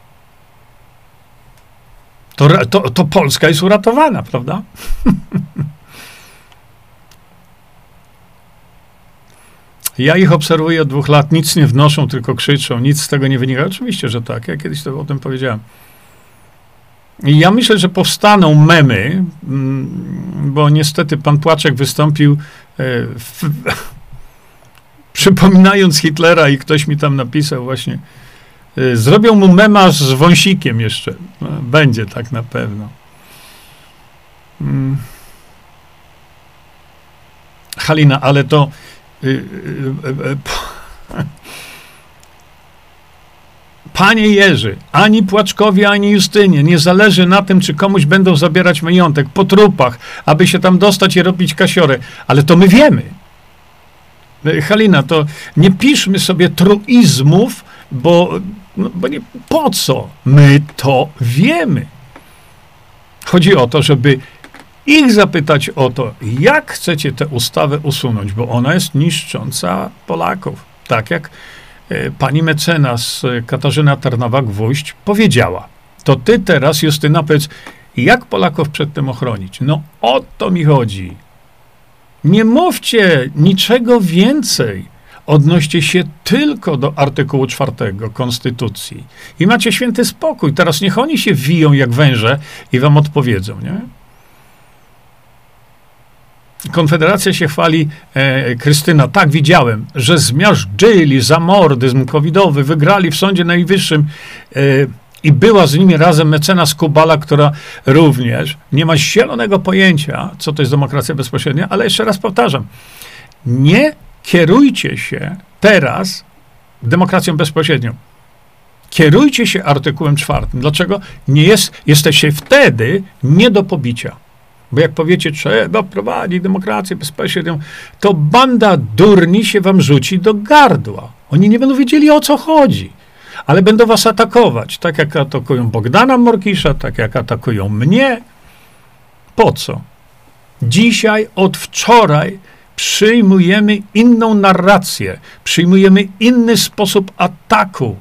to, to, to Polska jest uratowana, prawda? (laughs) Ja ich obserwuję od dwóch lat, nic nie wnoszą, tylko krzyczą, nic z tego nie wynika. Oczywiście, że tak, ja kiedyś to o tym powiedziałem. I ja myślę, że powstaną memy, mm, bo niestety pan Płaczek wystąpił e, w, przypominając Hitlera i ktoś mi tam napisał właśnie, e, zrobią mu mema z wąsikiem jeszcze. No, będzie tak na pewno. Mm. Halina, ale to y, y, y, (laughs) Panie Jerzy, ani Płaczkowi, ani Justynie nie zależy na tym, czy komuś będą zabierać majątek po trupach, aby się tam dostać i robić kasiorę, ale to my wiemy. Halina, to nie piszmy sobie truizmów, bo, no, bo nie, po co? My to wiemy. Chodzi o to, żeby ich zapytać o to, jak chcecie tę ustawę usunąć, bo ona jest niszcząca Polaków. Tak jak e, pani mecenas e, Katarzyna Tarnawak-Wójść powiedziała. To ty teraz, Justyna, powiedz, jak Polaków przed tym ochronić? No o to mi chodzi. Nie mówcie niczego więcej. Odnoście się tylko do artykułu czwartego Konstytucji. I macie święty spokój. Teraz niech oni się wiją jak węże i wam odpowiedzą, nie? Konfederacja się chwali, e, Krystyna, tak widziałem, że zmiażdżyli zamordyzm covidowy, wygrali w Sądzie Najwyższym e, i była z nimi razem mecenas Kubala, która również nie ma zielonego pojęcia, co to jest demokracja bezpośrednia, ale jeszcze raz powtarzam, nie kierujcie się teraz demokracją bezpośrednią. Kierujcie się artykułem czwartym. Dlaczego? Nie jest, jesteście wtedy nie do pobicia. Bo jak powiecie, trzeba prowadzić demokrację bezpośrednią, to banda durni się wam rzuci do gardła. Oni nie będą wiedzieli, o co chodzi. Ale będą was atakować, tak jak atakują Bogdana Morkisza, tak jak atakują mnie. Po co? Dzisiaj, od wczoraj przyjmujemy inną narrację, przyjmujemy inny sposób ataku.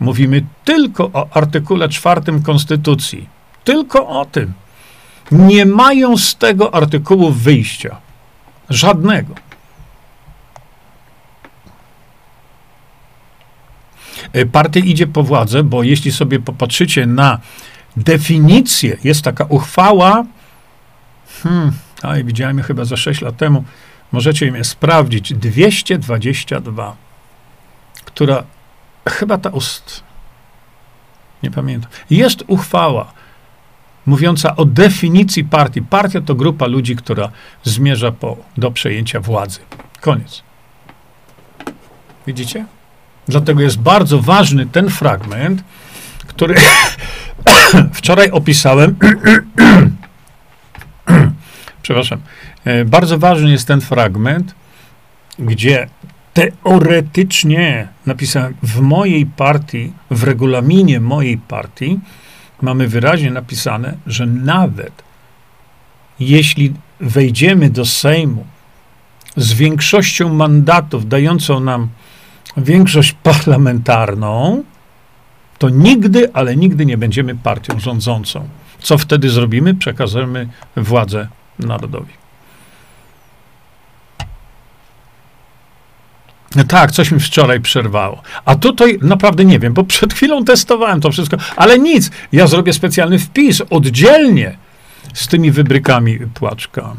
Mówimy tylko o artykule czwartym Konstytucji. Tylko o tym nie mają z tego artykułu wyjścia. Żadnego. Partia idzie po władzę, bo jeśli sobie popatrzycie na definicję, jest taka uchwała, hmm, widziałem ją chyba za 6 lat temu, możecie je sprawdzić, 222, która chyba ta ust, nie pamiętam, jest uchwała, mówiąca o definicji partii. Partia to grupa ludzi, która zmierza po, do przejęcia władzy. Koniec. Widzicie? Dlatego jest bardzo ważny ten fragment, który (coughs) wczoraj opisałem. (coughs) Przepraszam. E, bardzo ważny jest ten fragment, gdzie teoretycznie napisałem w mojej partii, w regulaminie mojej partii, mamy wyraźnie napisane, że nawet jeśli wejdziemy do Sejmu z większością mandatów dającą nam większość parlamentarną, to nigdy, ale nigdy nie będziemy partią rządzącą. Co wtedy zrobimy? Przekazujemy władzę narodowi. Tak, coś mi wczoraj przerwało. A tutaj naprawdę nie wiem, bo przed chwilą testowałem to wszystko, ale nic. Ja zrobię specjalny wpis oddzielnie z tymi wybrykami płaczka.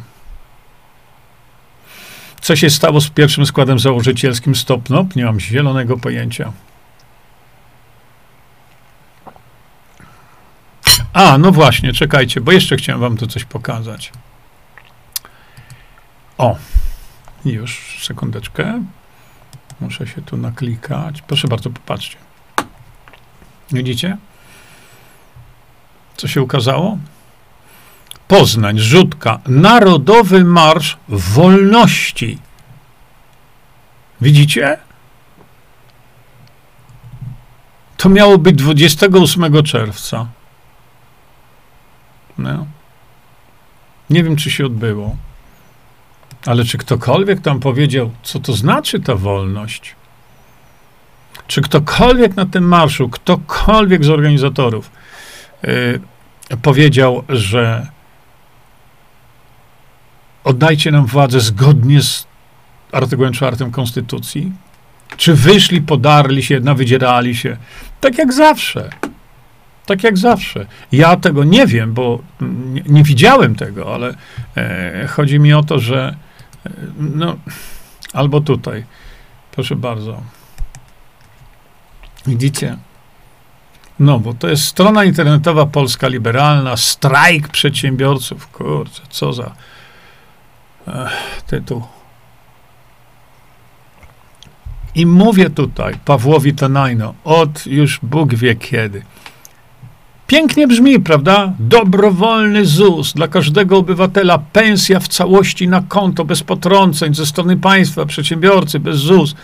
Co się stało z pierwszym składem założycielskim Stopnop? Nie mam zielonego pojęcia. A, no właśnie, czekajcie, bo jeszcze chciałem wam tu coś pokazać. O, już, sekundeczkę. Muszę się tu naklikać. Proszę bardzo, popatrzcie. Widzicie? Co się ukazało? Poznań, Rzutka, Narodowy Marsz Wolności. Widzicie? To miało być 28 czerwca. No. Nie wiem, czy się odbyło. Ale czy ktokolwiek tam powiedział, co to znaczy ta wolność? Czy ktokolwiek na tym marszu, ktokolwiek z organizatorów yy, powiedział, że oddajcie nam władzę zgodnie z artykułem czwartym Konstytucji? Czy wyszli, podarli się, nawydzierali się? Tak jak zawsze. Tak jak zawsze. Ja tego nie wiem, bo nie, nie widziałem tego, ale e, chodzi mi o to, że e, no, albo tutaj. Proszę bardzo. Widzicie? No, bo to jest strona internetowa Polska Liberalna, strajk przedsiębiorców. Kurczę, co za ech, tytuł. I mówię tutaj Pawłowi Tanajno od już Bóg wie kiedy. Pięknie brzmi, prawda? Dobrowolny ZUS dla każdego obywatela, pensja w całości na konto, bez potrąceń ze strony państwa, przedsiębiorcy, bez ZUS.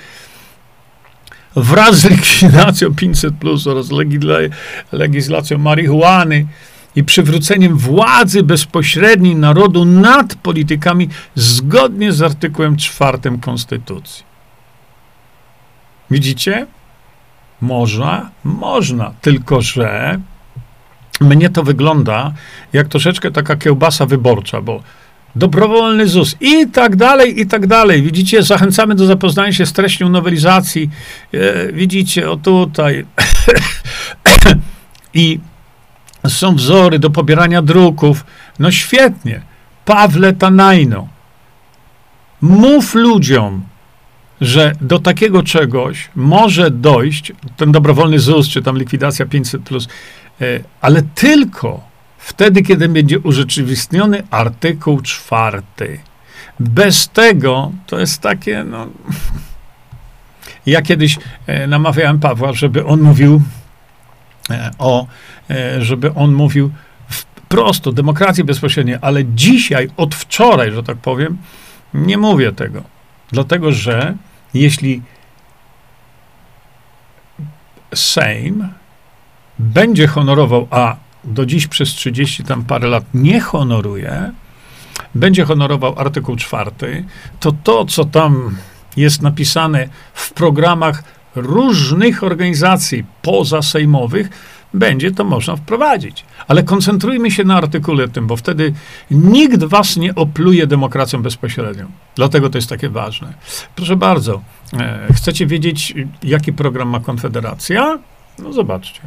Wraz z likwidacją 500 plus oraz legislacją marihuany i przywróceniem władzy bezpośredniej narodu nad politykami zgodnie z artykułem 4 Konstytucji. Widzicie? Można, można, tylko że mnie to wygląda jak troszeczkę taka kiełbasa wyborcza, bo dobrowolny ZUS i tak dalej, i tak dalej. Widzicie, zachęcamy do zapoznania się z treścią nowelizacji. E, widzicie, o tutaj. (coughs) I są wzory do pobierania druków. No świetnie. Pawle Tanajno, mów ludziom, że do takiego czegoś może dojść, ten dobrowolny ZUS, czy tam likwidacja 500, plus, e, ale tylko wtedy, kiedy będzie urzeczywistniony artykuł czwarty. Bez tego to jest takie, no. (laughs) Ja kiedyś e, namawiałem Pawła, żeby on mówił o, żeby on mówił prosto, demokracji bezpośredniej, ale dzisiaj, od wczoraj, że tak powiem, nie mówię tego. Dlatego, że jeśli Sejm będzie honorował, a do dziś przez 30 tam parę lat nie honoruje, będzie honorował artykuł czwarty, to to, co tam jest napisane w programach różnych organizacji pozasejmowych, będzie to można wprowadzić. Ale koncentrujmy się na artykule tym, bo wtedy nikt was nie opluje demokracją bezpośrednią. Dlatego to jest takie ważne. Proszę bardzo, e, chcecie wiedzieć, jaki program ma Konfederacja? No zobaczcie.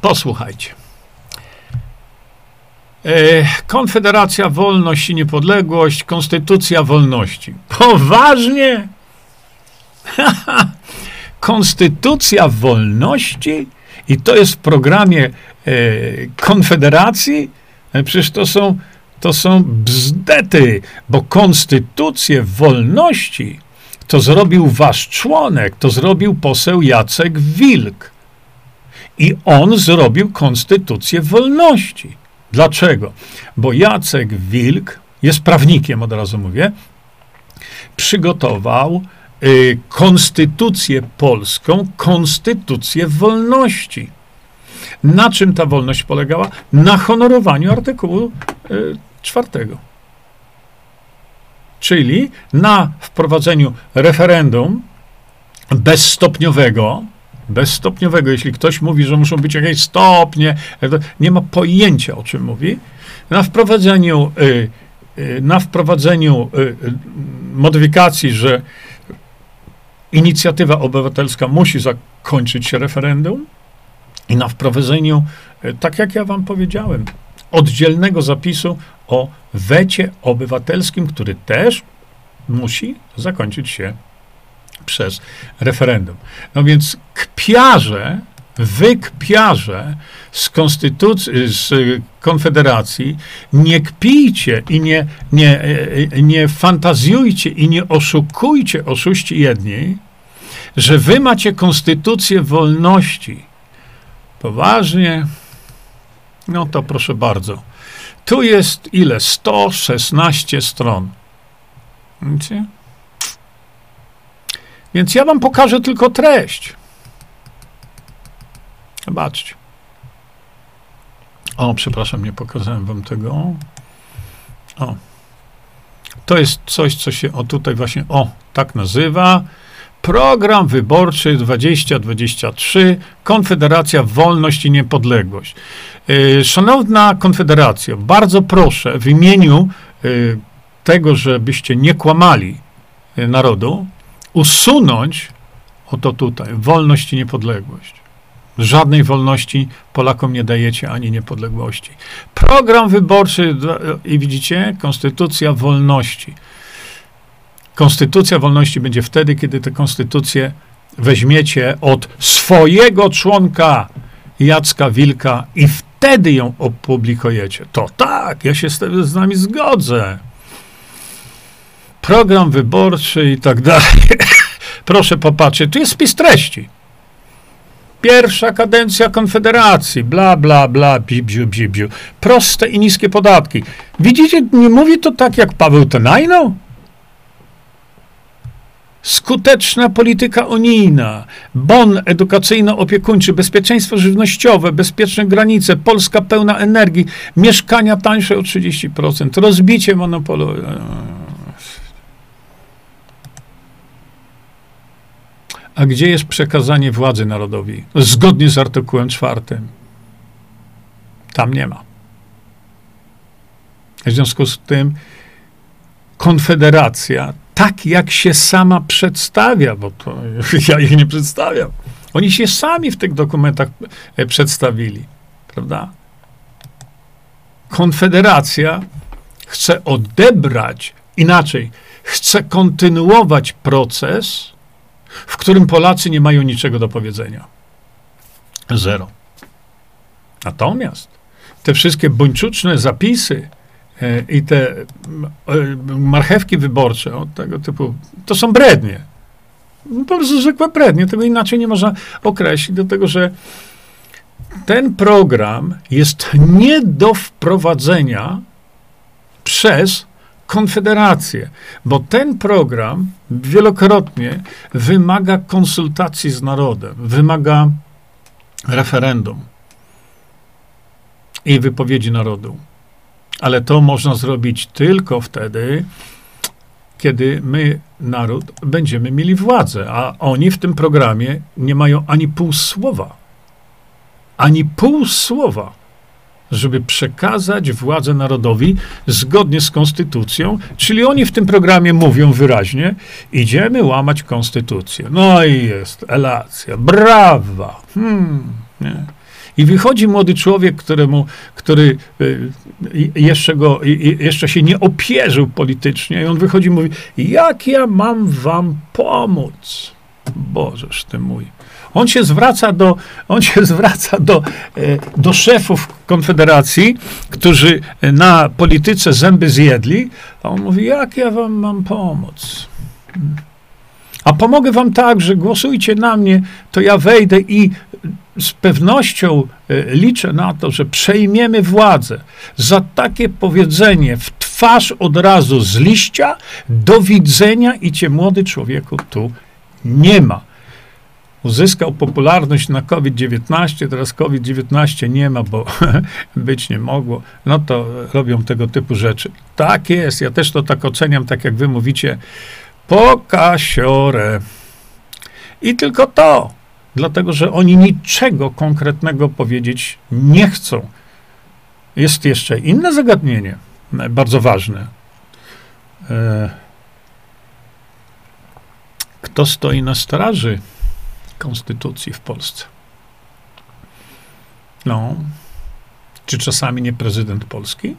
Posłuchajcie. E, Konfederacja, wolność i niepodległość, konstytucja wolności. Poważnie? (laughs) konstytucja wolności i to jest w programie e, Konfederacji, e, przecież to są, to są bzdety, bo konstytucję wolności to zrobił wasz członek, to zrobił poseł Jacek Wilk. I on zrobił konstytucję wolności. Dlaczego? Bo Jacek Wilk jest prawnikiem, od razu mówię, przygotował Y, konstytucję polską, konstytucję wolności. Na czym ta wolność polegała? Na honorowaniu artykułu y, czwartego. Czyli na wprowadzeniu referendum bezstopniowego, bezstopniowego, jeśli ktoś mówi, że muszą być jakieś stopnie, nie ma pojęcia, o czym mówi, na wprowadzeniu, y, na wprowadzeniu modyfikacji, że inicjatywa obywatelska musi zakończyć się referendum i na wprowadzeniu, tak jak ja wam powiedziałem, oddzielnego zapisu o wecie obywatelskim, który też musi zakończyć się przez referendum. No więc kpiarze, wykpiarze z konstytucji, z konfederacji, nie kpijcie i nie, nie, nie fantazjujcie i nie oszukujcie oszuści jedni, że wy macie konstytucję wolności. Poważnie? No to proszę bardzo. Tu jest ile? 116 stron. Widzicie? Więc ja wam pokażę tylko treść. Zobaczcie. O, przepraszam, nie pokazałem wam tego. O. To jest coś, co się o tutaj właśnie, o, tak nazywa. Program wyborczy 2023 Konfederacja Wolność i Niepodległość. Y, szanowna Konfederacja, bardzo proszę w imieniu y, tego, żebyście nie kłamali y, narodu, usunąć oto tutaj wolność i niepodległość. Żadnej wolności Polakom nie dajecie ani niepodległości. Program wyborczy i widzicie, konstytucja wolności. Konstytucja wolności będzie wtedy, kiedy tę konstytucję weźmiecie od swojego członka Jacka Wilka i wtedy ją opublikujecie. To tak, ja się z, z nami zgodzę. Program wyborczy i tak dalej. (laughs) Proszę popatrzeć, tu jest spis treści. Pierwsza kadencja Konfederacji, bla, bla, bla, bibziu, bibziu. Proste i niskie podatki. Widzicie, nie mówi to tak jak Paweł Tenajno? Skuteczna polityka unijna, bon edukacyjno-opiekuńczy, bezpieczeństwo żywnościowe, bezpieczne granice, Polska pełna energii, mieszkania tańsze o 30%, rozbicie monopolu. A gdzie jest przekazanie władzy narodowi? Zgodnie z artykułem czwartym. Tam nie ma. W związku z tym Konfederacja, tak jak się sama przedstawia, bo to (laughs) ja ich nie przedstawiam, oni się sami w tych dokumentach e, przedstawili, prawda? Konfederacja chce odebrać, inaczej, chce kontynuować proces, w którym Polacy nie mają niczego do powiedzenia. Zero. Natomiast te wszystkie buńczuczne zapisy e, i te e, marchewki wyborcze od tego typu, to są brednie. Po prostu zwykłe brednie. Tego inaczej nie można określić, dlatego że ten program jest nie do wprowadzenia przez Konfederację, bo ten program wielokrotnie wymaga konsultacji z narodem, wymaga referendum i wypowiedzi narodu. Ale to można zrobić tylko wtedy, kiedy my, naród, będziemy mieli władzę, a oni w tym programie nie mają ani pół słowa. Ani pół słowa żeby przekazać władzę narodowi zgodnie z konstytucją, czyli oni w tym programie mówią wyraźnie, idziemy łamać konstytucję. No i jest elacja, brawa. Hmm, nie. I wychodzi młody człowiek, któremu, który y, jeszcze, go, jeszcze się nie opierzył politycznie, i on wychodzi i mówi: Jak ja mam wam pomóc? Bożeż ty mój. On się zwraca do, on się (laughs) zwraca do, e, do szefów Konfederacji, którzy na polityce zęby zjedli, a on mówi, jak ja wam mam pomóc? A pomogę wam tak, że głosujcie na mnie, to ja wejdę i z pewnością e, liczę na to, że przejmiemy władzę. Za takie powiedzenie w twarz od razu z liścia, do widzenia i cię młody człowieku tu nie ma uzyskał popularność na COVID-19, teraz COVID-19 nie ma, bo (laughs) być nie mogło, no to robią tego typu rzeczy. Tak jest, ja też to tak oceniam, tak jak wy mówicie, pokasiore. I tylko to, dlatego że oni niczego konkretnego powiedzieć nie chcą. Jest jeszcze inne zagadnienie, bardzo ważne. E, kto stoi na straży konstytucji w Polsce. No, czy czasami nie prezydent Polski?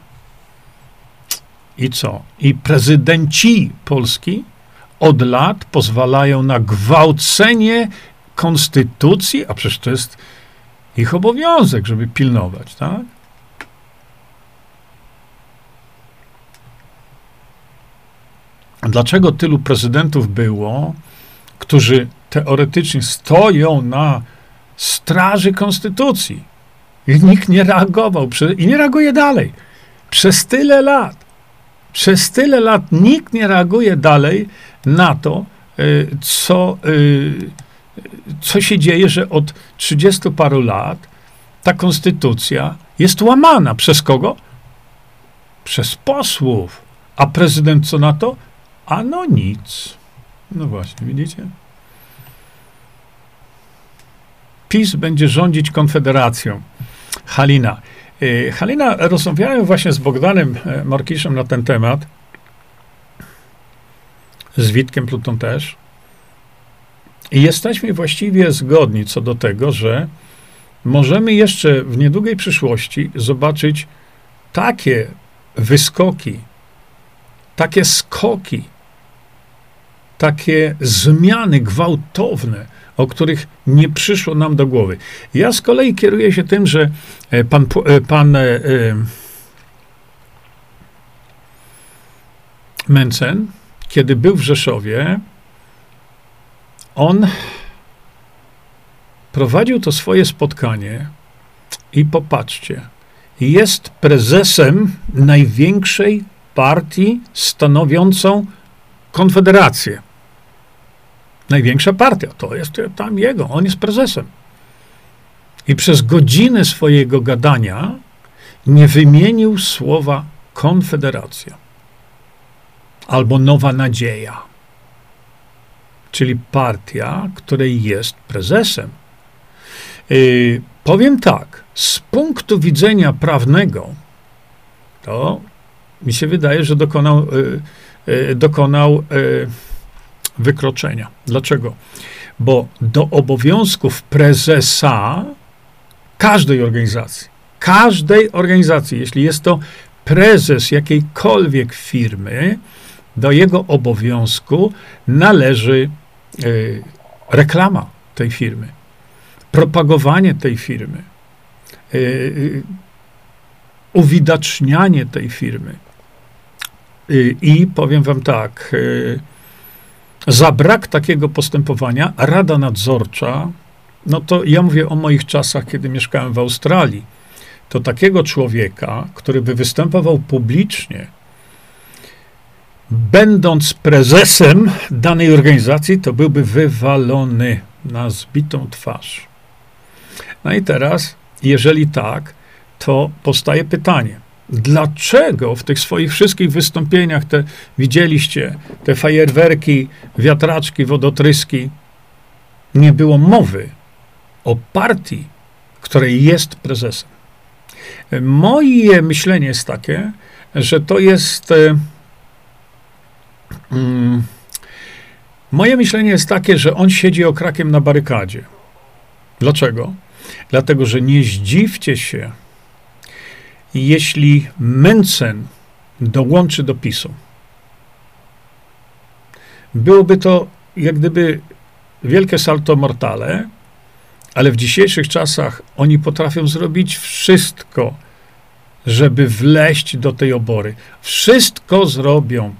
I co? I prezydenci Polski od lat pozwalają na gwałcenie konstytucji, a przecież to jest ich obowiązek, żeby pilnować, tak? Dlaczego tylu prezydentów było, którzy teoretycznie stoją na straży konstytucji. I nikt nie reagował i nie reaguje dalej. Przez tyle lat. Przez tyle lat nikt nie reaguje dalej na to, y, co, y, co się dzieje, że od 30 paru lat ta konstytucja jest łamana. Przez kogo? Przez posłów. A prezydent co na to? Ano nic. No właśnie, widzicie? PiS będzie rządzić Konfederacją. Halina, Y, Halina, rozmawiałem właśnie z Bogdanem e, Markiszem na ten temat, z Witkiem Plutą też. I jesteśmy właściwie zgodni co do tego, że możemy jeszcze w niedługiej przyszłości zobaczyć takie wyskoki, takie skoki, takie zmiany gwałtowne, o których nie przyszło nam do głowy. Ja z kolei kieruję się tym, że e, pan, e, pan e, Mencen, kiedy był w Rzeszowie, on prowadził to swoje spotkanie i popatrzcie, jest prezesem największej partii stanowiącą Konfederację. Największa partia, to jest tam jego, on jest prezesem. I przez godzinę swojego gadania nie wymienił słowa Konfederacja albo Nowa Nadzieja, czyli partia, której jest prezesem. Yy, powiem tak, z punktu widzenia prawnego, to mi się wydaje, że dokonał, yy, yy, dokonał yy, wykroczenia. Dlaczego? Bo do obowiązków prezesa każdej organizacji, każdej organizacji, jeśli jest to prezes jakiejkolwiek firmy, do jego obowiązku należy y, reklama tej firmy, propagowanie tej firmy, y, y, uwidacznianie tej firmy. I powiem wam tak, za brak takiego postępowania Rada Nadzorcza, no to ja mówię o moich czasach, kiedy mieszkałem w Australii, to takiego człowieka, który by występował publicznie, będąc prezesem danej organizacji, to byłby wywalony na zbitą twarz. No i teraz, jeżeli tak, to powstaje pytanie, dlaczego w tych swoich wszystkich wystąpieniach te widzieliście, te fajerwerki, wiatraczki, wodotryski, nie było mowy o partii, której jest prezesem. Moje myślenie jest takie, że to jest. E, mm, moje myślenie jest takie, że on siedzi okrakiem na barykadzie. Dlaczego? Dlatego, że nie zdziwcie się, jeśli Mencen dołączy do PiSu. Byłoby to jak gdyby wielkie salto mortale, ale w dzisiejszych czasach oni potrafią zrobić wszystko, żeby wleść do tej obory. Wszystko zrobią.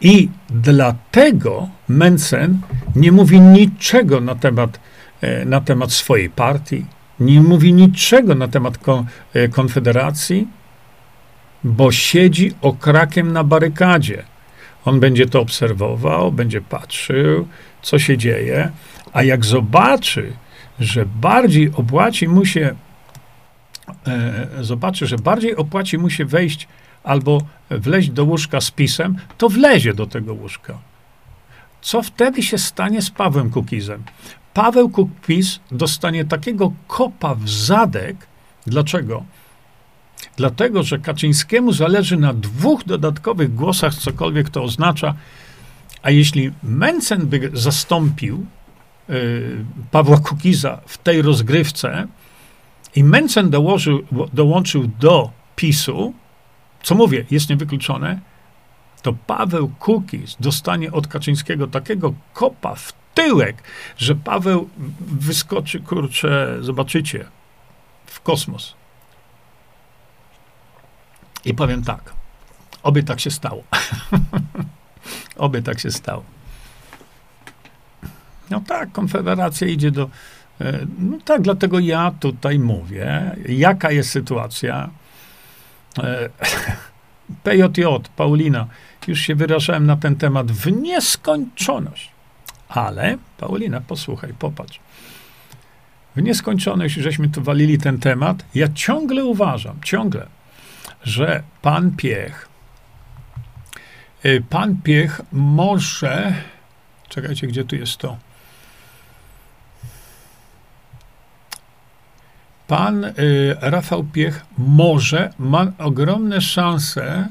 I dlatego Mencen nie mówi niczego na temat, e, na temat swojej partii, nie mówi niczego na temat e, Konfederacji, bo siedzi okrakiem na barykadzie. On będzie to obserwował, będzie patrzył, co się dzieje, a jak zobaczy, że bardziej opłaci mu się, e, zobaczy, że bardziej opłaci mu się wejść albo wleźć do łóżka z pisem, to wlezie do tego łóżka. Co wtedy się stanie z Pawłem Kukizem? Paweł Kukpis dostanie takiego kopa w zadek. Dlaczego? Dlatego, że Kaczyńskiemu zależy na dwóch dodatkowych głosach, cokolwiek to oznacza, a jeśli Mencen by zastąpił y, Pawła Kukiza w tej rozgrywce i Mencen dołożył, dołączył do PiSu, co mówię, jest niewykluczone, to Paweł Kukiz dostanie od Kaczyńskiego takiego kopa w tyłek, że Paweł wyskoczy, kurczę, zobaczycie, w kosmos. I powiem tak, oby tak się stało. (laughs) oby tak się stało. No tak, Konfederacja idzie do. E, no tak, dlatego ja tutaj mówię, jaka jest sytuacja. E, (laughs) PJJ, Paulina, już się wyrażałem na ten temat w nieskończoność. Ale, Paulina, posłuchaj, popatrz. W nieskończoność, żeśmy tu walili ten temat, ja ciągle uważam, ciągle, że pan Piech, y, pan Piech może, czekajcie, gdzie tu jest to? pan y, Rafał Piech może, ma ogromne szanse,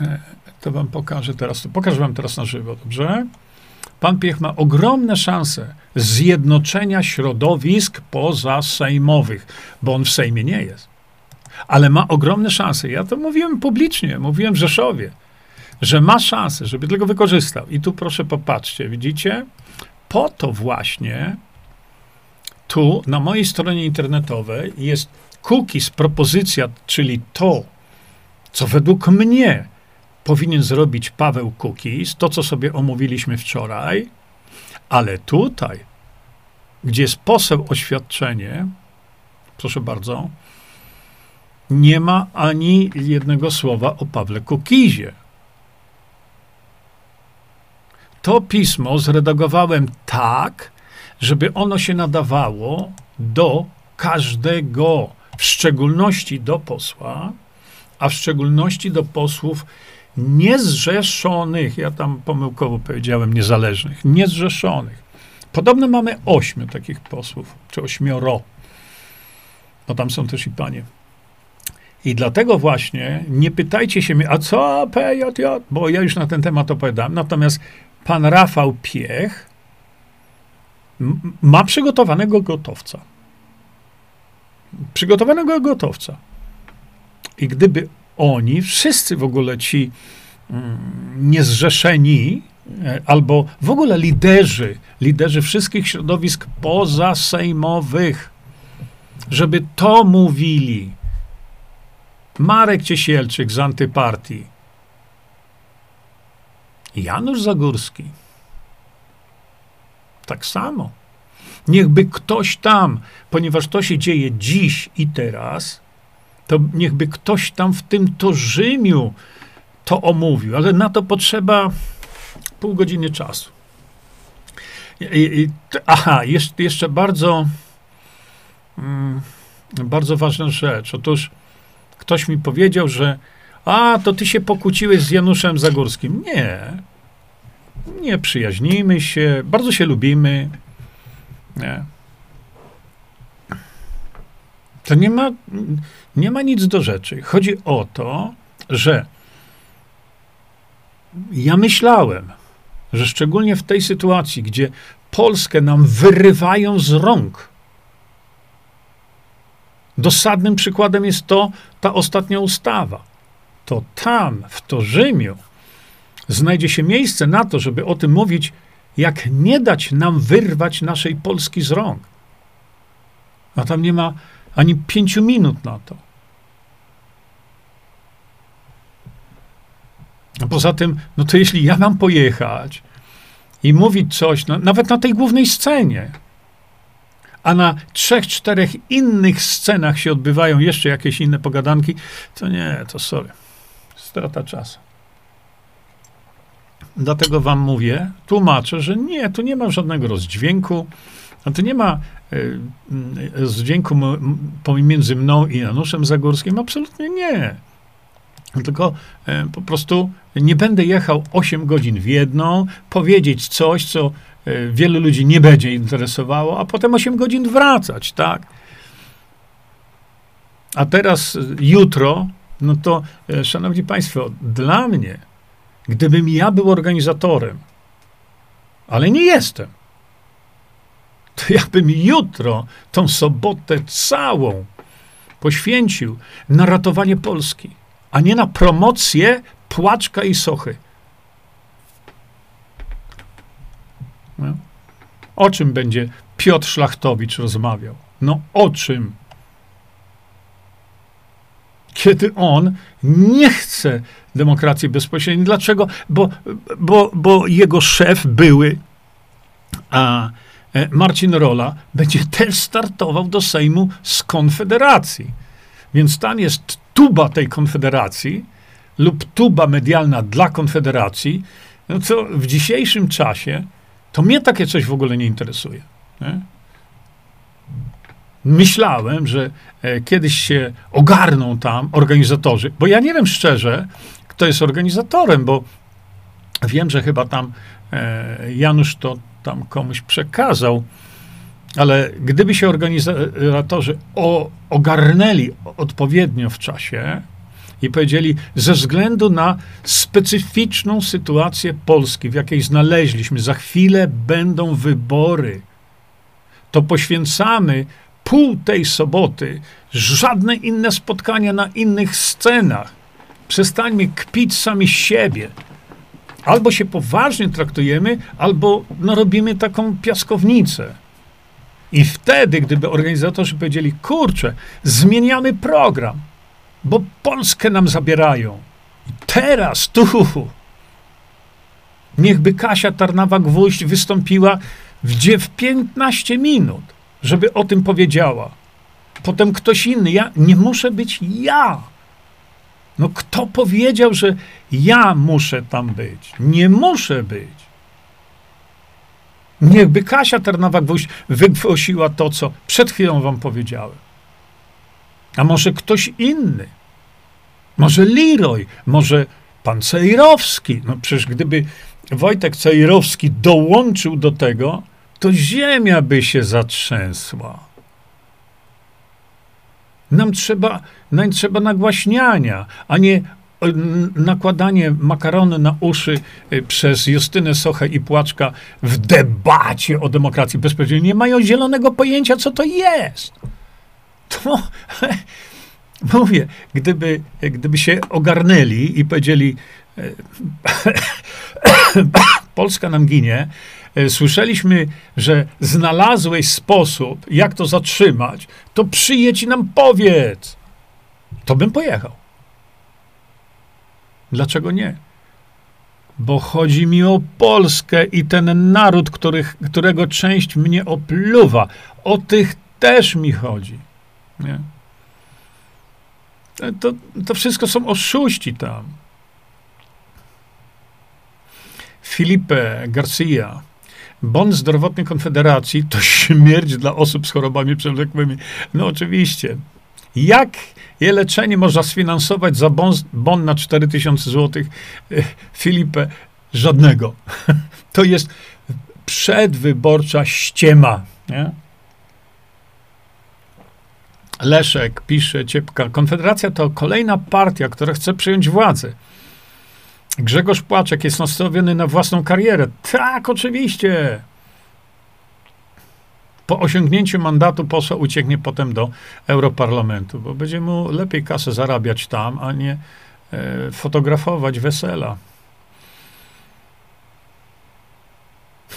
e, to wam pokażę teraz, to pokażę wam teraz na żywo, dobrze? Pan Piech ma ogromne szanse zjednoczenia środowisk pozasejmowych, bo on w Sejmie nie jest. Ale ma ogromne szanse. Ja to mówiłem publicznie, mówiłem w Rzeszowie, że ma szansę, żeby tego wykorzystał. I tu proszę popatrzcie, widzicie? Po to właśnie tu na mojej stronie internetowej jest cookies, propozycja, czyli to, co według mnie powinien zrobić Paweł Cookies, to co sobie omówiliśmy wczoraj, ale tutaj, gdzie jest poseł oświadczenie, proszę bardzo, nie ma ani jednego słowa o Pawle Kukizie. To pismo zredagowałem tak, żeby ono się nadawało do każdego, w szczególności do posła, a w szczególności do posłów niezrzeszonych, ja tam pomyłkowo powiedziałem niezależnych, niezrzeszonych. Podobno mamy ośmiu takich posłów, czy ośmioro, bo tam są też i panie. I dlatego właśnie nie pytajcie się mnie, a co PJJ, bo ja już na ten temat opowiadam. Natomiast pan Rafał Piech ma przygotowanego gotowca. Przygotowanego gotowca. I gdyby oni, wszyscy w ogóle ci mm, niezrzeszeni, e, albo w ogóle liderzy, liderzy wszystkich środowisk pozasejmowych, żeby to mówili. Marek Ciesielczyk z antypartii, Janusz Zagórski, tak samo. Niechby ktoś tam, ponieważ to się dzieje dziś i teraz, to niechby ktoś tam w tym Torzymiu to omówił, ale na to potrzeba pół godziny czasu. I, i, aha, jest, jeszcze bardzo, mm, bardzo ważna rzecz. Otóż ktoś mi powiedział, że a, to ty się pokłóciłeś z Januszem Zagórskim. Nie. Nie przyjaźnimy się, bardzo się lubimy. Nie. To nie ma, nie ma nic do rzeczy. Chodzi o to, że ja myślałem, że szczególnie w tej sytuacji, gdzie Polskę nam wyrywają z rąk, dosadnym przykładem jest to ta ostatnia ustawa. To tam, w Torzymiu, znajdzie się miejsce na to, żeby o tym mówić, jak nie dać nam wyrwać naszej Polski z rąk. A tam nie ma ani pięciu minut na to. A poza tym, no to jeśli ja mam pojechać i mówić coś, no, nawet na tej głównej scenie, a na trzech, czterech innych scenach się odbywają jeszcze jakieś inne pogadanki, to nie, to sorry. Strata czasu. Dlatego wam mówię, tłumaczę, że nie, tu nie ma żadnego rozdźwięku, a tu nie ma y, rozdźwięku pomiędzy mną i Januszem Zagórskim, absolutnie nie. Tylko y, po prostu nie będę jechał 8 godzin w jedną, powiedzieć coś, co y, wielu ludzi nie będzie interesowało, a potem 8 godzin wracać, tak? A teraz jutro, no to, szanowni państwo, dla mnie Gdybym ja był organizatorem, ale nie jestem, to ja bym jutro, tą sobotę całą poświęcił na ratowanie Polski, a nie na promocję płaczka i sochy. No. O czym będzie Piotr Szlachtowicz rozmawiał? No o czym? kiedy on nie chce demokracji bezpośredniej. Dlaczego? Bo, bo, bo jego szef były, a Marcin Rola, będzie też startował do Sejmu z Konfederacji. Więc tam jest tuba tej Konfederacji lub tuba medialna dla Konfederacji, no co w dzisiejszym czasie to mnie takie coś w ogóle nie interesuje. Nie? myślałem, że e, kiedyś się ogarną tam organizatorzy, bo ja nie wiem szczerze, kto jest organizatorem, bo wiem, że chyba tam e, Janusz to tam komuś przekazał, Ale gdyby się organizatorzy o, ogarnęli odpowiednio w czasie i powiedzieli, ze względu na specyficzną sytuację Polski, w jakiej znaleźliśmy, za chwilę będą wybory, to poświęcamy pół tej soboty, żadne inne spotkania na innych scenach. Przestańmy kpić sami siebie. Albo się poważnie traktujemy, albo no, robimy taką piaskownicę. I wtedy, gdyby organizatorzy powiedzieli, kurczę, zmieniamy program, bo Polskę nam zabierają. I teraz, tu, niechby Kasia Tarnawa-Gwóźdź wystąpiła w, w 15 minut, żeby o tym powiedziała. Potem ktoś inny. Ja nie muszę być ja. No kto powiedział, że ja muszę tam być? Nie muszę być. Niechby Kasia Tarnawa-Gwóźdź wygłosiła to, co przed chwilą wam powiedziałem. A może ktoś inny? Może Leroy? Może pan Cejrowski? No przecież gdyby Wojtek Cejrowski dołączył do tego, to ziemia by się zatrzęsła. Nam trzeba, nam trzeba nagłaśniania, a nie nakładanie makarony na uszy y, przez Justynę Sochę i Płaczka w debacie o demokracji bezpośredniej. Nie mają zielonego pojęcia, co to jest. To, (laughs) mówię, gdyby, gdyby się ogarnęli i powiedzieli e, (coughs) Polska nam ginie, e, słyszeliśmy, że znalazłeś sposób, jak to zatrzymać, to przyjedź i nam powiedz. To bym pojechał. Dlaczego nie? Bo chodzi mi o Polskę i ten naród, których, którego część mnie opluwa. O tych też mi chodzi. Nie? To, to wszystko są oszuści tam. Filipe Garcia. Bon zdrowotny Konfederacji to śmierć dla osób z chorobami przewlekłymi. No oczywiście. Jak je leczenie można sfinansować za bon, bon na 4000 zł? Filipe, żadnego. (laughs) To jest przedwyborcza ściema. Nie? Leszek pisze, Ciepka, Konfederacja to kolejna partia, która chce przejąć władzę. Grzegorz Płaczek jest nastawiony na własną karierę. Tak, oczywiście. Po osiągnięciu mandatu posła ucieknie potem do Europarlamentu, bo będzie mu lepiej kasę zarabiać tam, a nie e, fotografować wesela. (laughs)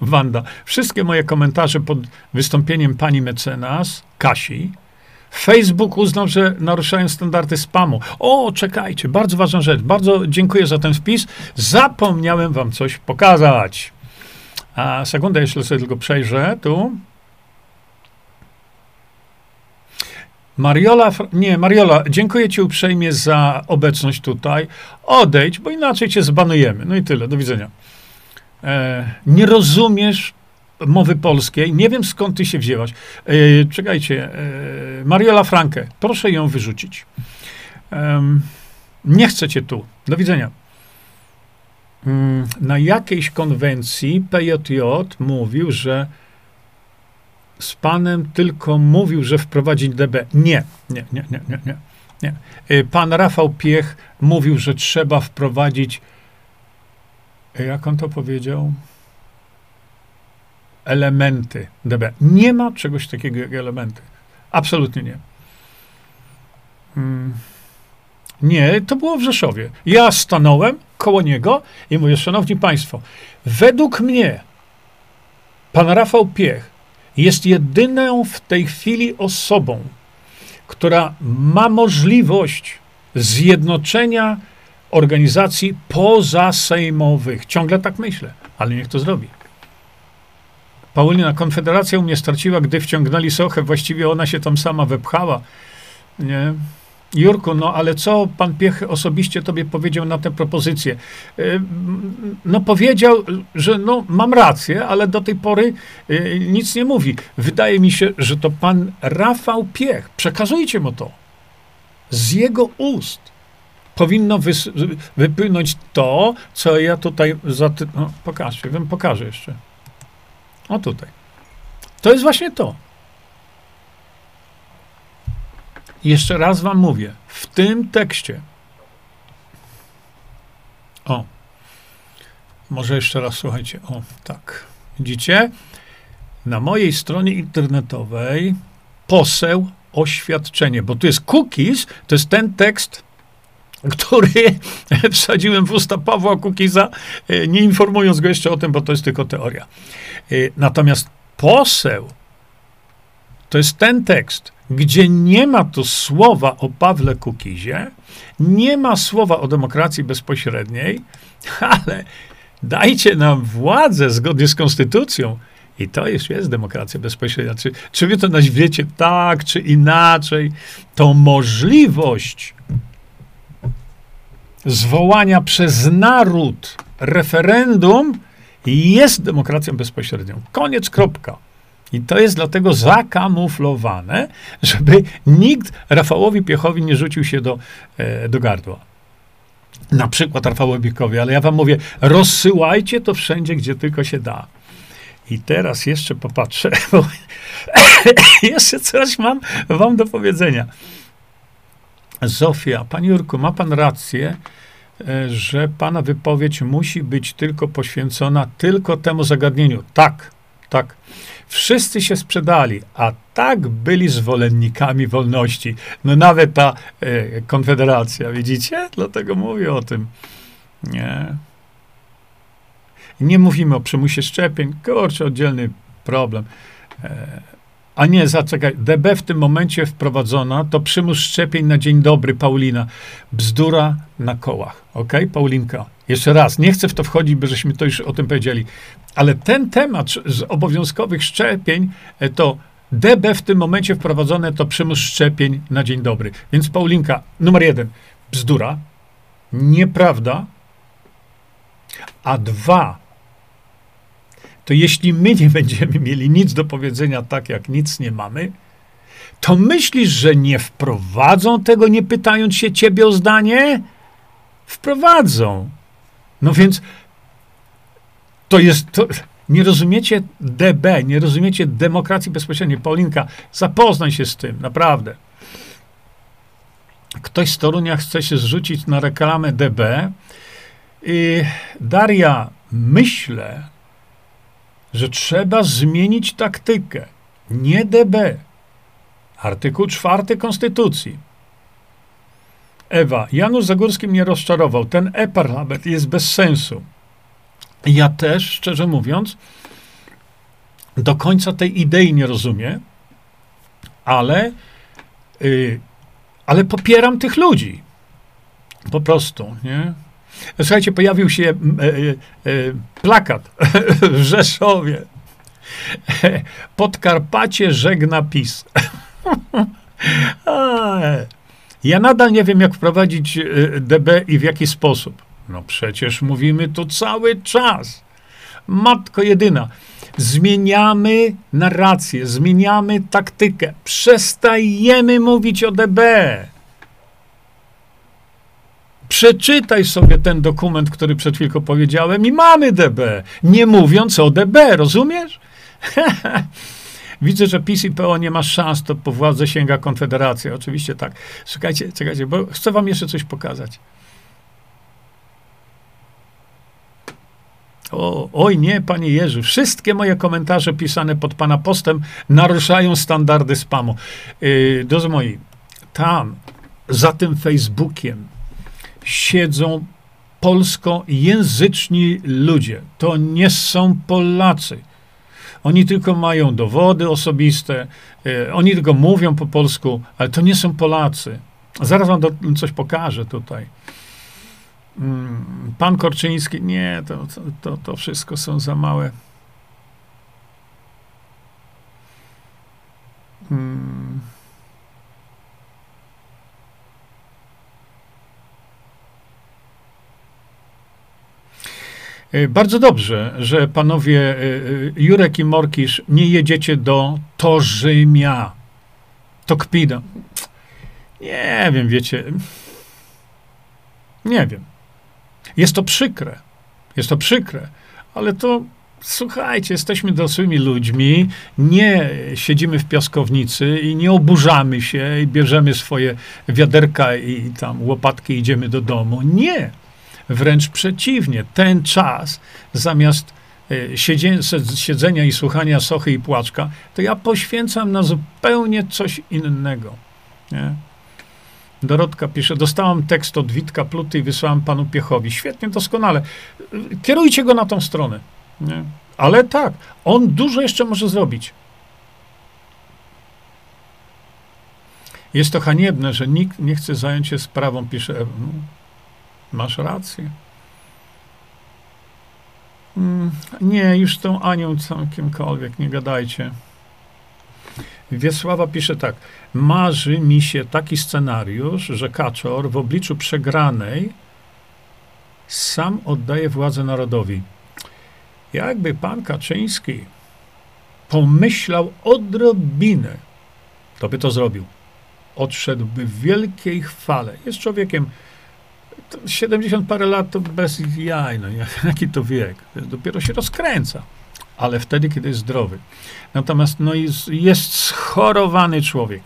Wanda, wszystkie moje komentarze pod wystąpieniem pani mecenas Kasi Facebook uznał, że naruszają standardy spamu. O, czekajcie, bardzo ważna rzecz. Bardzo dziękuję za ten wpis. Zapomniałem wam coś pokazać. A sekundę, jeszcze sobie tylko przejrzę tu. Mariola, nie, Mariola, dziękuję Ci uprzejmie za obecność tutaj. Odejdź, bo inaczej Cię zbanujemy. No i tyle, do widzenia. E, nie rozumiesz mowy polskiej. Nie wiem skąd ty się wzięłaś. E, czekajcie, e, Mariola Frankę, proszę ją wyrzucić. E, nie chcecie tu. Do widzenia. Mm, na jakiejś konwencji PJJ mówił, że z panem tylko mówił, że wprowadzić DB. Nie, nie, nie, nie, nie, nie. nie. E, pan Rafał Piech mówił, że trzeba wprowadzić. E, jak on to powiedział? Elementy DB. Nie ma czegoś takiego jak elementy. Absolutnie nie. Hmm. Nie, to było w Rzeszowie. Ja stanąłem koło niego i mówię, szanowni państwo, według mnie pan Rafał Piech jest jedyną w tej chwili osobą, która ma możliwość zjednoczenia organizacji pozasejmowych. Ciągle tak myślę, ale niech to zrobi. Paulina, Konfederacja u mnie straciła, gdy wciągnęli Sochę. Właściwie ona się tam sama wepchała. Nie? Jurku, no ale co pan Piech osobiście tobie powiedział na tę propozycję? Y, no powiedział, że no mam rację, ale do tej pory y, nic nie mówi. Wydaje mi się, że to pan Rafał Piech, przekazujcie mu to, z jego ust powinno wypłynąć to, co ja tutaj za... No, wiem, pokażę jeszcze. O tutaj. To jest właśnie to. Jeszcze raz wam mówię, w tym tekście. O. Może jeszcze raz słuchajcie. O, tak. Widzicie? Na mojej stronie internetowej poseł oświadczenie, bo tu jest cookies, to jest ten tekst, który (laughs) wsadziłem w usta Pawła Kukiza, e, nie informując go jeszcze o tym, bo to jest tylko teoria. E, natomiast poseł to jest ten tekst, gdzie nie ma tu słowa o Pawle Kukizie, nie ma słowa o demokracji bezpośredniej, (laughs) ale dajcie nam władzę zgodnie z konstytucją. I to już jest demokracja bezpośrednia. Czy, czy wy to nazwiecie tak, czy inaczej, to możliwość zwołania przez naród referendum jest demokracją bezpośrednią. Koniec, kropka. I to jest dlatego zakamuflowane, żeby nikt Rafałowi Piechowi nie rzucił się do, e, do gardła. Na przykład Rafałowi Piechowi, ale ja wam mówię, rozsyłajcie to wszędzie, gdzie tylko się da. I teraz jeszcze popatrzę, (laughs) bo (coughs) jeszcze coś mam wam do powiedzenia. Zofia, panie Jurku, ma pan rację, że pana wypowiedź musi być tylko poświęcona tylko temu zagadnieniu. Tak, tak. Wszyscy się sprzedali, a tak byli zwolennikami wolności. No nawet ta e, konfederacja, widzicie? Dlatego mówię o tym. Nie. Nie mówimy o przymusie szczepień, kurczę, oddzielny problem. E, a nie, zaczekaj, DB w tym momencie wprowadzona, to przymus szczepień na dzień dobry, Paulina. Bzdura na kołach. Ok, Paulinka? Jeszcze raz, nie chcę w to wchodzić, bo żeśmy to już o tym powiedzieli. Ale ten temat z obowiązkowych szczepień, e, to DB w tym momencie wprowadzone to przymus szczepień na dzień dobry. Więc Paulinka, numer jeden, bzdura, nieprawda, a dwa, to jeśli my nie będziemy mieli nic do powiedzenia, tak jak nic nie mamy, to myślisz, że nie wprowadzą tego, nie pytając się ciebie o zdanie? Wprowadzą. No więc to jest. To, nie rozumiecie DB, nie rozumiecie demokracji bezpośredniej. Paulinka, zapoznaj się z tym, naprawdę. Ktoś z Torunia chce się zrzucić na reklamę DB. I Daria, myślę, że trzeba zmienić taktykę. Nie DB. Artykuł czwarty Konstytucji. Ewa, Janusz Zagórski mnie rozczarował. Ten e-parlament jest bez sensu. Ja też, szczerze mówiąc, do końca tej idei nie rozumiem, ale, yy, ale popieram tych ludzi. Po prostu, nie? Słuchajcie, pojawił się e, e, e, plakat (laughs) w Rzeszowie. (laughs) Podkarpacie żegna PiS. (laughs) ja nadal nie wiem, jak wprowadzić DB i w jaki sposób. No przecież mówimy tu cały czas. Matko jedyna. Zmieniamy narrację, zmieniamy taktykę. Przestajemy mówić o DB. Przeczytaj sobie ten dokument, który przed chwilką powiedziałem i mamy DB, nie mówiąc o DB, rozumiesz? (laughs) Widzę, że PiS i PO nie ma szans, to po władzę sięga Konfederacja. Oczywiście tak. Czekajcie, czekajcie, bo chcę wam jeszcze coś pokazać. O, oj nie, panie Jerzy, wszystkie moje komentarze pisane pod pana postem naruszają standardy spamu. Yy, drodzy moi, tam, za tym Facebookiem, siedzą polskojęzyczni ludzie. To nie są Polacy. Oni tylko mają dowody osobiste, e, oni tylko mówią po polsku, ale to nie są Polacy. Zaraz wam do, coś pokażę tutaj. Mm, pan Korczyński, nie, to, to, to wszystko są za małe. Hmm. Bardzo dobrze, że panowie e, e, Jurek i Morkisz nie jedziecie do Torzymia. To kpida. Nie wiem, wiecie. Nie wiem. Jest to przykre. Jest to przykre, ale to słuchajcie, jesteśmy dorosłymi ludźmi, nie siedzimy w piaskownicy i nie oburzamy się i bierzemy swoje wiaderka i tam łopatki i idziemy do domu. Nie. Wręcz przeciwnie. Ten czas, zamiast e, siedzenia, i słuchania sochy i płaczka, to ja poświęcam na zupełnie coś innego. Nie? Dorotka pisze, dostałam tekst od Witka Pluty i wysłałam panu Piechowi. Świetnie, doskonale. Kierujcie go na tą stronę. Nie? Ale tak, on dużo jeszcze może zrobić. Jest to haniebne, że nikt nie chce zająć się sprawą, pisze masz rację. Mm, nie, już tą Anią całkimkolwiek, nie gadajcie. Wiesława pisze tak. Marzy mi się taki scenariusz, że Kaczor w obliczu przegranej sam oddaje władzę narodowi. Jakby pan Kaczyński pomyślał odrobinę, to by to zrobił. Odszedłby w wielkiej chwale. Jest człowiekiem 70 parę lat to bez jaj, no (laughs) jaki to wiek. Dopiero się rozkręca. Ale wtedy, kiedy jest zdrowy. Natomiast no jest, jest schorowany człowiek.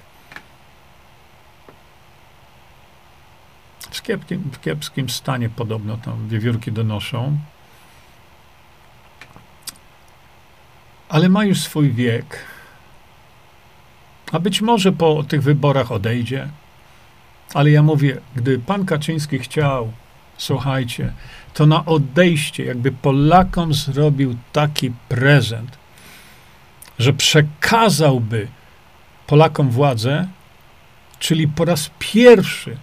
W kiepskim, w kiepskim stanie podobno tam wiewiórki donoszą. ale ma już swój wiek. A być może po tych wyborach odejdzie. Ale ja mówię, gdy pan Kaczyński chciał, słuchajcie, to na odejście, jakby Polakom zrobił taki prezent, że przekazałby Polakom władzę, czyli po raz pierwszy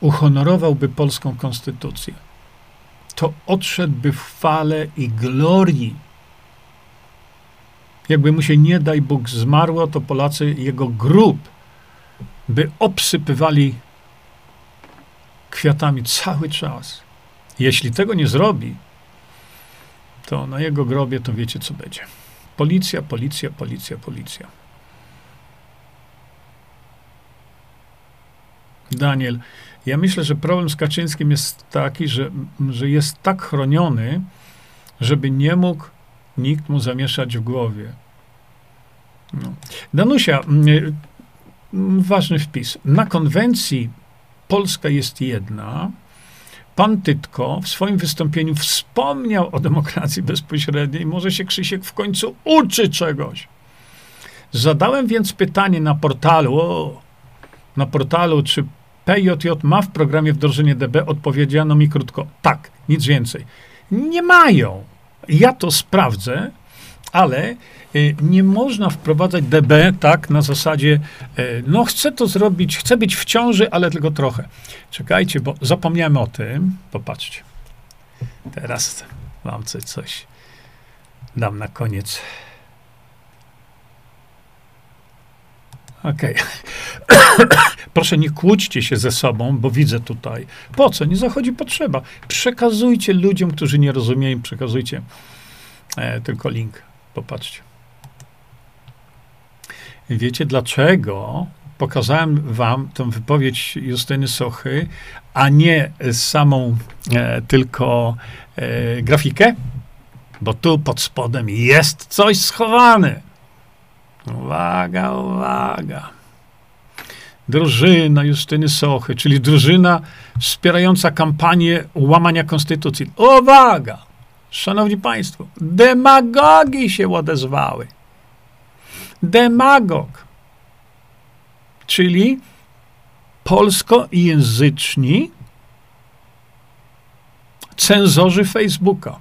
uhonorowałby polską konstytucję, to odszedłby w chwale i glorii. Jakby mu się nie daj Bóg zmarło, to Polacy jego grób by obsypywali kwiatami cały czas. Jeśli tego nie zrobi, to na jego grobie to wiecie, co będzie. Policja, policja, policja, policja. Daniel, ja myślę, że problem z Kaczyńskim jest taki, że, że jest tak chroniony, żeby nie mógł nikt mu zamieszać w głowie. No. Danusia, mm, ważny wpis. Na konwencji Polska jest jedna. Pan Tytko w swoim wystąpieniu wspomniał o demokracji bezpośredniej. Może się Krzysiek w końcu uczy czegoś. Zadałem więc pytanie na portalu, o, na portalu, czy PJJ ma w programie wdrożenie DB? Odpowiedziano mi krótko, tak, nic więcej. Nie mają. Ja to sprawdzę, ale nie można wprowadzać DB tak na zasadzie, y, no chcę to zrobić, chcę być w ciąży, ale tylko trochę. Czekajcie, bo zapomniałem o tym. Popatrzcie. Teraz wam coś, coś dam na koniec. Okej. Okay. (coughs) Proszę, nie kłóćcie się ze sobą, bo widzę tutaj. Po co? Nie zachodzi potrzeba. Przekazujcie ludziom, którzy nie rozumieją, przekazujcie e, tylko link. Popatrzcie. Wiecie dlaczego pokazałem wam tę wypowiedź Justyny Sochy, a nie samą e, tylko e, grafikę? Bo tu pod spodem jest coś schowane. Uwaga, uwaga. Drużyna Justyny Sochy, czyli drużyna wspierająca kampanię łamania konstytucji. Uwaga! Szanowni Państwo, demagogi się odezwały. Demagog, czyli polskojęzyczni cenzorzy Facebooka.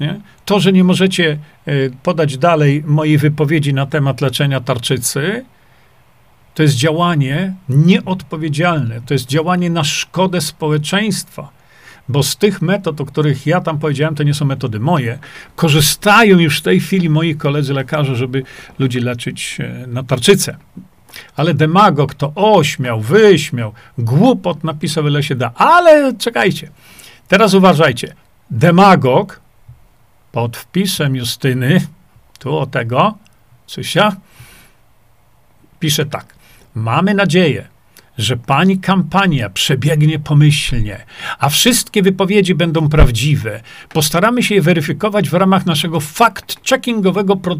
Nie? To, że nie możecie e, podać dalej mojej wypowiedzi na temat leczenia tarczycy, to jest działanie nieodpowiedzialne. To jest działanie na szkodę społeczeństwa bo z tych metod, o których ja tam powiedziałem, to nie są metody moje. Korzystają już w tej chwili moi koledzy lekarze, żeby ludzi leczyć e, na tarczycę. Ale demagog to ośmiał, wyśmiał, głupot napisał ile się da. Ale czekajcie, teraz uważajcie. Demagog pod wpisem Justyny, tu o tego, Cysia, pisze tak. Mamy nadzieję, że pani kampania przebiegnie pomyślnie, a wszystkie wypowiedzi będą prawdziwe. Postaramy się je weryfikować w ramach naszego fact-checkingowego pro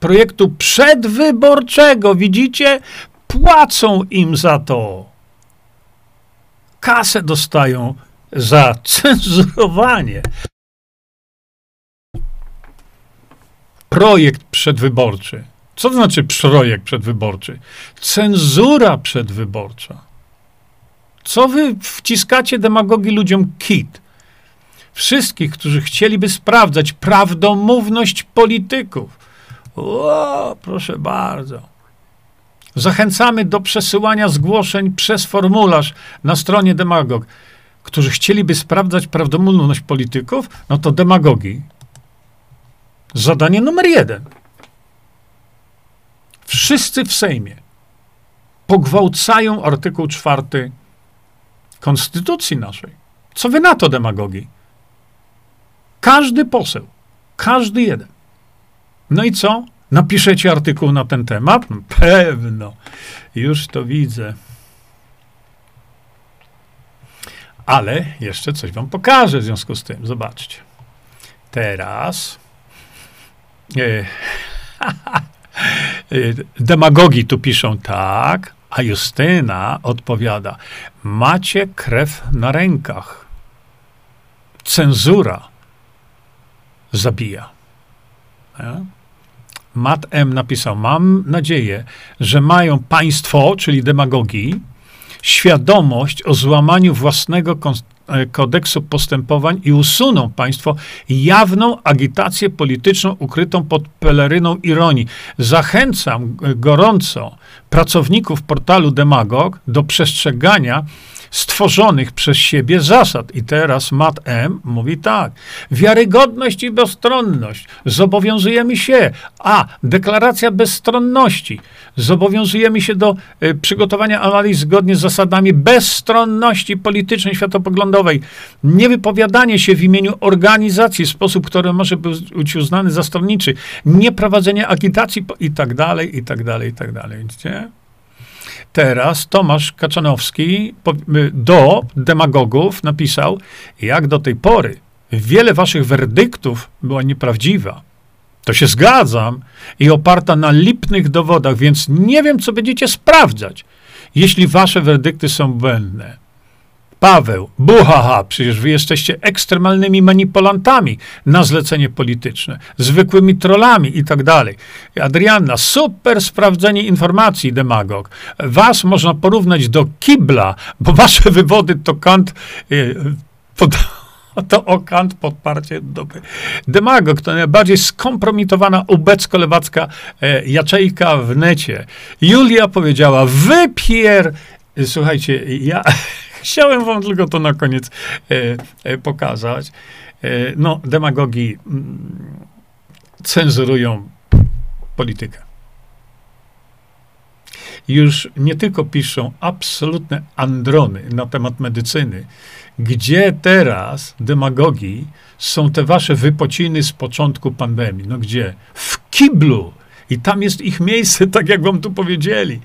projektu przedwyborczego. Widzicie? Płacą im za to. Kasę dostają za cenzurowanie. Projekt przedwyborczy. Co to znaczy projekt przedwyborczy? Cenzura przedwyborcza. Co wy wciskacie demagogii ludziom kit? Wszystkich, którzy chcieliby sprawdzać prawdomówność polityków. O, proszę bardzo. Zachęcamy do przesyłania zgłoszeń przez formularz na stronie demagog. Którzy chcieliby sprawdzać prawdomówność polityków, no to demagogii. Zadanie numer jeden. Wszyscy w Sejmie pogwałcają artykuł czwarty Konstytucji naszej. Co wy na to, demagogii? Każdy poseł, każdy jeden. No i co? Napiszecie artykuł na ten temat? No, (laughs) pewno. Już to widzę. Ale jeszcze coś wam pokażę w związku z tym. Zobaczcie. Teraz. E, (laughs) demagogi tu piszą tak, a Justyna odpowiada: Macie krew na rękach. Cenzura zabija. Ja? Matt M. napisał: Mam nadzieję, że mają państwo, czyli demagogii, świadomość o złamaniu własnego E, kodeksu postępowań i usuną państwo jawną agitację polityczną ukrytą pod peleryną ironii. Zachęcam gorąco pracowników portalu Demagog do przestrzegania stworzonych przez siebie zasad. I teraz Matt M. mówi tak. Wiarygodność i bezstronność. Zobowiązujemy się. A. Deklaracja bezstronności. Zobowiązujemy się do y, przygotowania analiz zgodnie z zasadami bezstronności politycznej, światopoglądowej. Niewypowiadanie się w imieniu organizacji w sposób, który może być uznany za stronniczy. Nieprowadzenie agitacji i tak dalej, i tak dalej, i tak dalej. Widzicie? Teraz Tomasz Kaczanowski do demagogów napisał, jak do tej pory wiele waszych werdyktów była nieprawdziwa. To się zgadzam i oparta na lipnych dowodach, więc nie wiem, co będziecie sprawdzać, jeśli wasze werdykty są błędne. Paweł, buhaha, przecież wy jesteście ekstremalnymi manipulantami na zlecenie polityczne, zwykłymi trollami i tak dalej. Adrianna, super sprawdzenie informacji, demagog. Was można porównać do kibla, bo wasze wywody to kant... Yy, pod, (laughs) to o kant podparcie dupy. Demagog to najbardziej skompromitowana ubecko-lewacka e, jaczejka w necie. Julia powiedziała, wypier... Słuchajcie, ja (laughs) (laughs) Chciałem wam tylko to na koniec e, e, pokazać. E, no, demagogi mm, cenzurują politykę. Już nie tylko piszą absolutne androny na temat medycyny, gdzie teraz demagogii są te wasze wypociny z początku pandemii. No gdzie? W kiblu i tam jest ich miejsce, tak jak wam tu powiedzieli.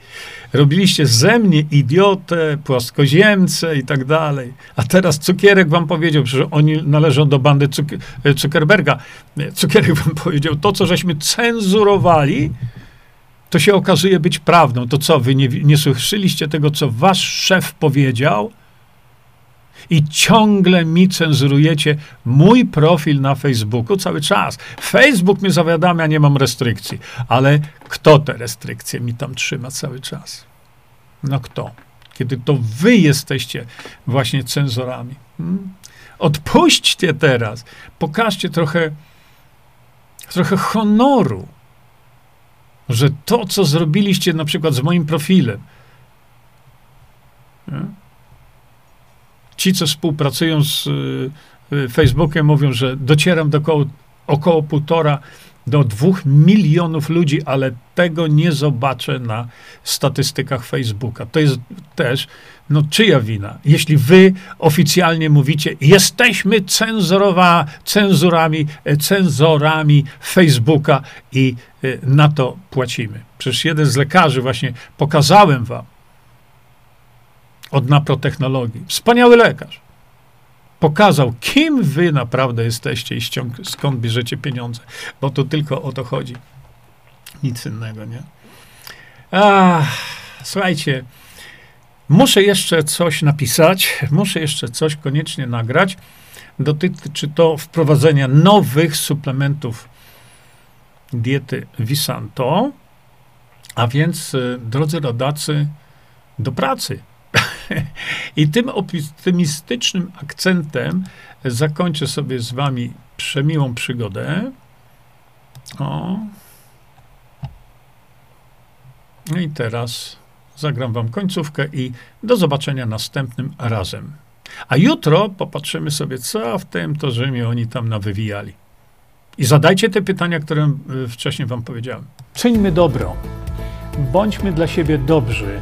Robiliście ze mnie idiotę, płaskoziemcę i tak dalej. A teraz Cukierek wam powiedział, że oni należą do bandy Cuk Zuckerberga. Cukierek wam (laughs) powiedział, to co żeśmy cenzurowali, to się okazuje być prawdą. To co, wy nie, nie słyszeliście tego, co wasz szef powiedział? I ciągle mi cenzurujecie mój profil na Facebooku cały czas. Facebook mnie zawiadamia, nie mam restrykcji, ale kto te restrykcje mi tam trzyma cały czas? No kto? Kiedy to wy jesteście właśnie cenzorami. Hmm? Odpuśćcie teraz. Pokażcie trochę, trochę honoru, że to, co zrobiliście na przykład z moim profilem, hmm? Ci, co współpracują z y, Facebookiem, mówią, że docieram do około, około półtora do dwóch milionów ludzi, ale tego nie zobaczę na statystykach Facebooka. To jest też, no czyja wina? Jeśli wy oficjalnie mówicie, jesteśmy cenzurowa, cenzurami, e, cenzorami Facebooka i e, na to płacimy. Przecież jeden z lekarzy właśnie pokazałem wam, od naprotechnologii. Wspaniały lekarz. Pokazał, kim wy naprawdę jesteście i ściąg- skąd bierzecie pieniądze, bo to tylko o to chodzi. Nic innego, nie? Ach, słuchajcie, muszę jeszcze coś napisać, muszę jeszcze coś koniecznie nagrać. Dotyczy to wprowadzenia nowych suplementów diety Visanto. A więc, y, drodzy rodacy, do pracy. I tym optymistycznym akcentem zakończę sobie z wami przemiłą przygodę. O. No i teraz zagram wam końcówkę i do zobaczenia następnym razem. A jutro popatrzymy sobie, co w tym to Rzymie oni tam nawywijali. I zadajcie te pytania, które y, wcześniej wam powiedziałem. Czyńmy dobro. Bądźmy dla siebie dobrzy,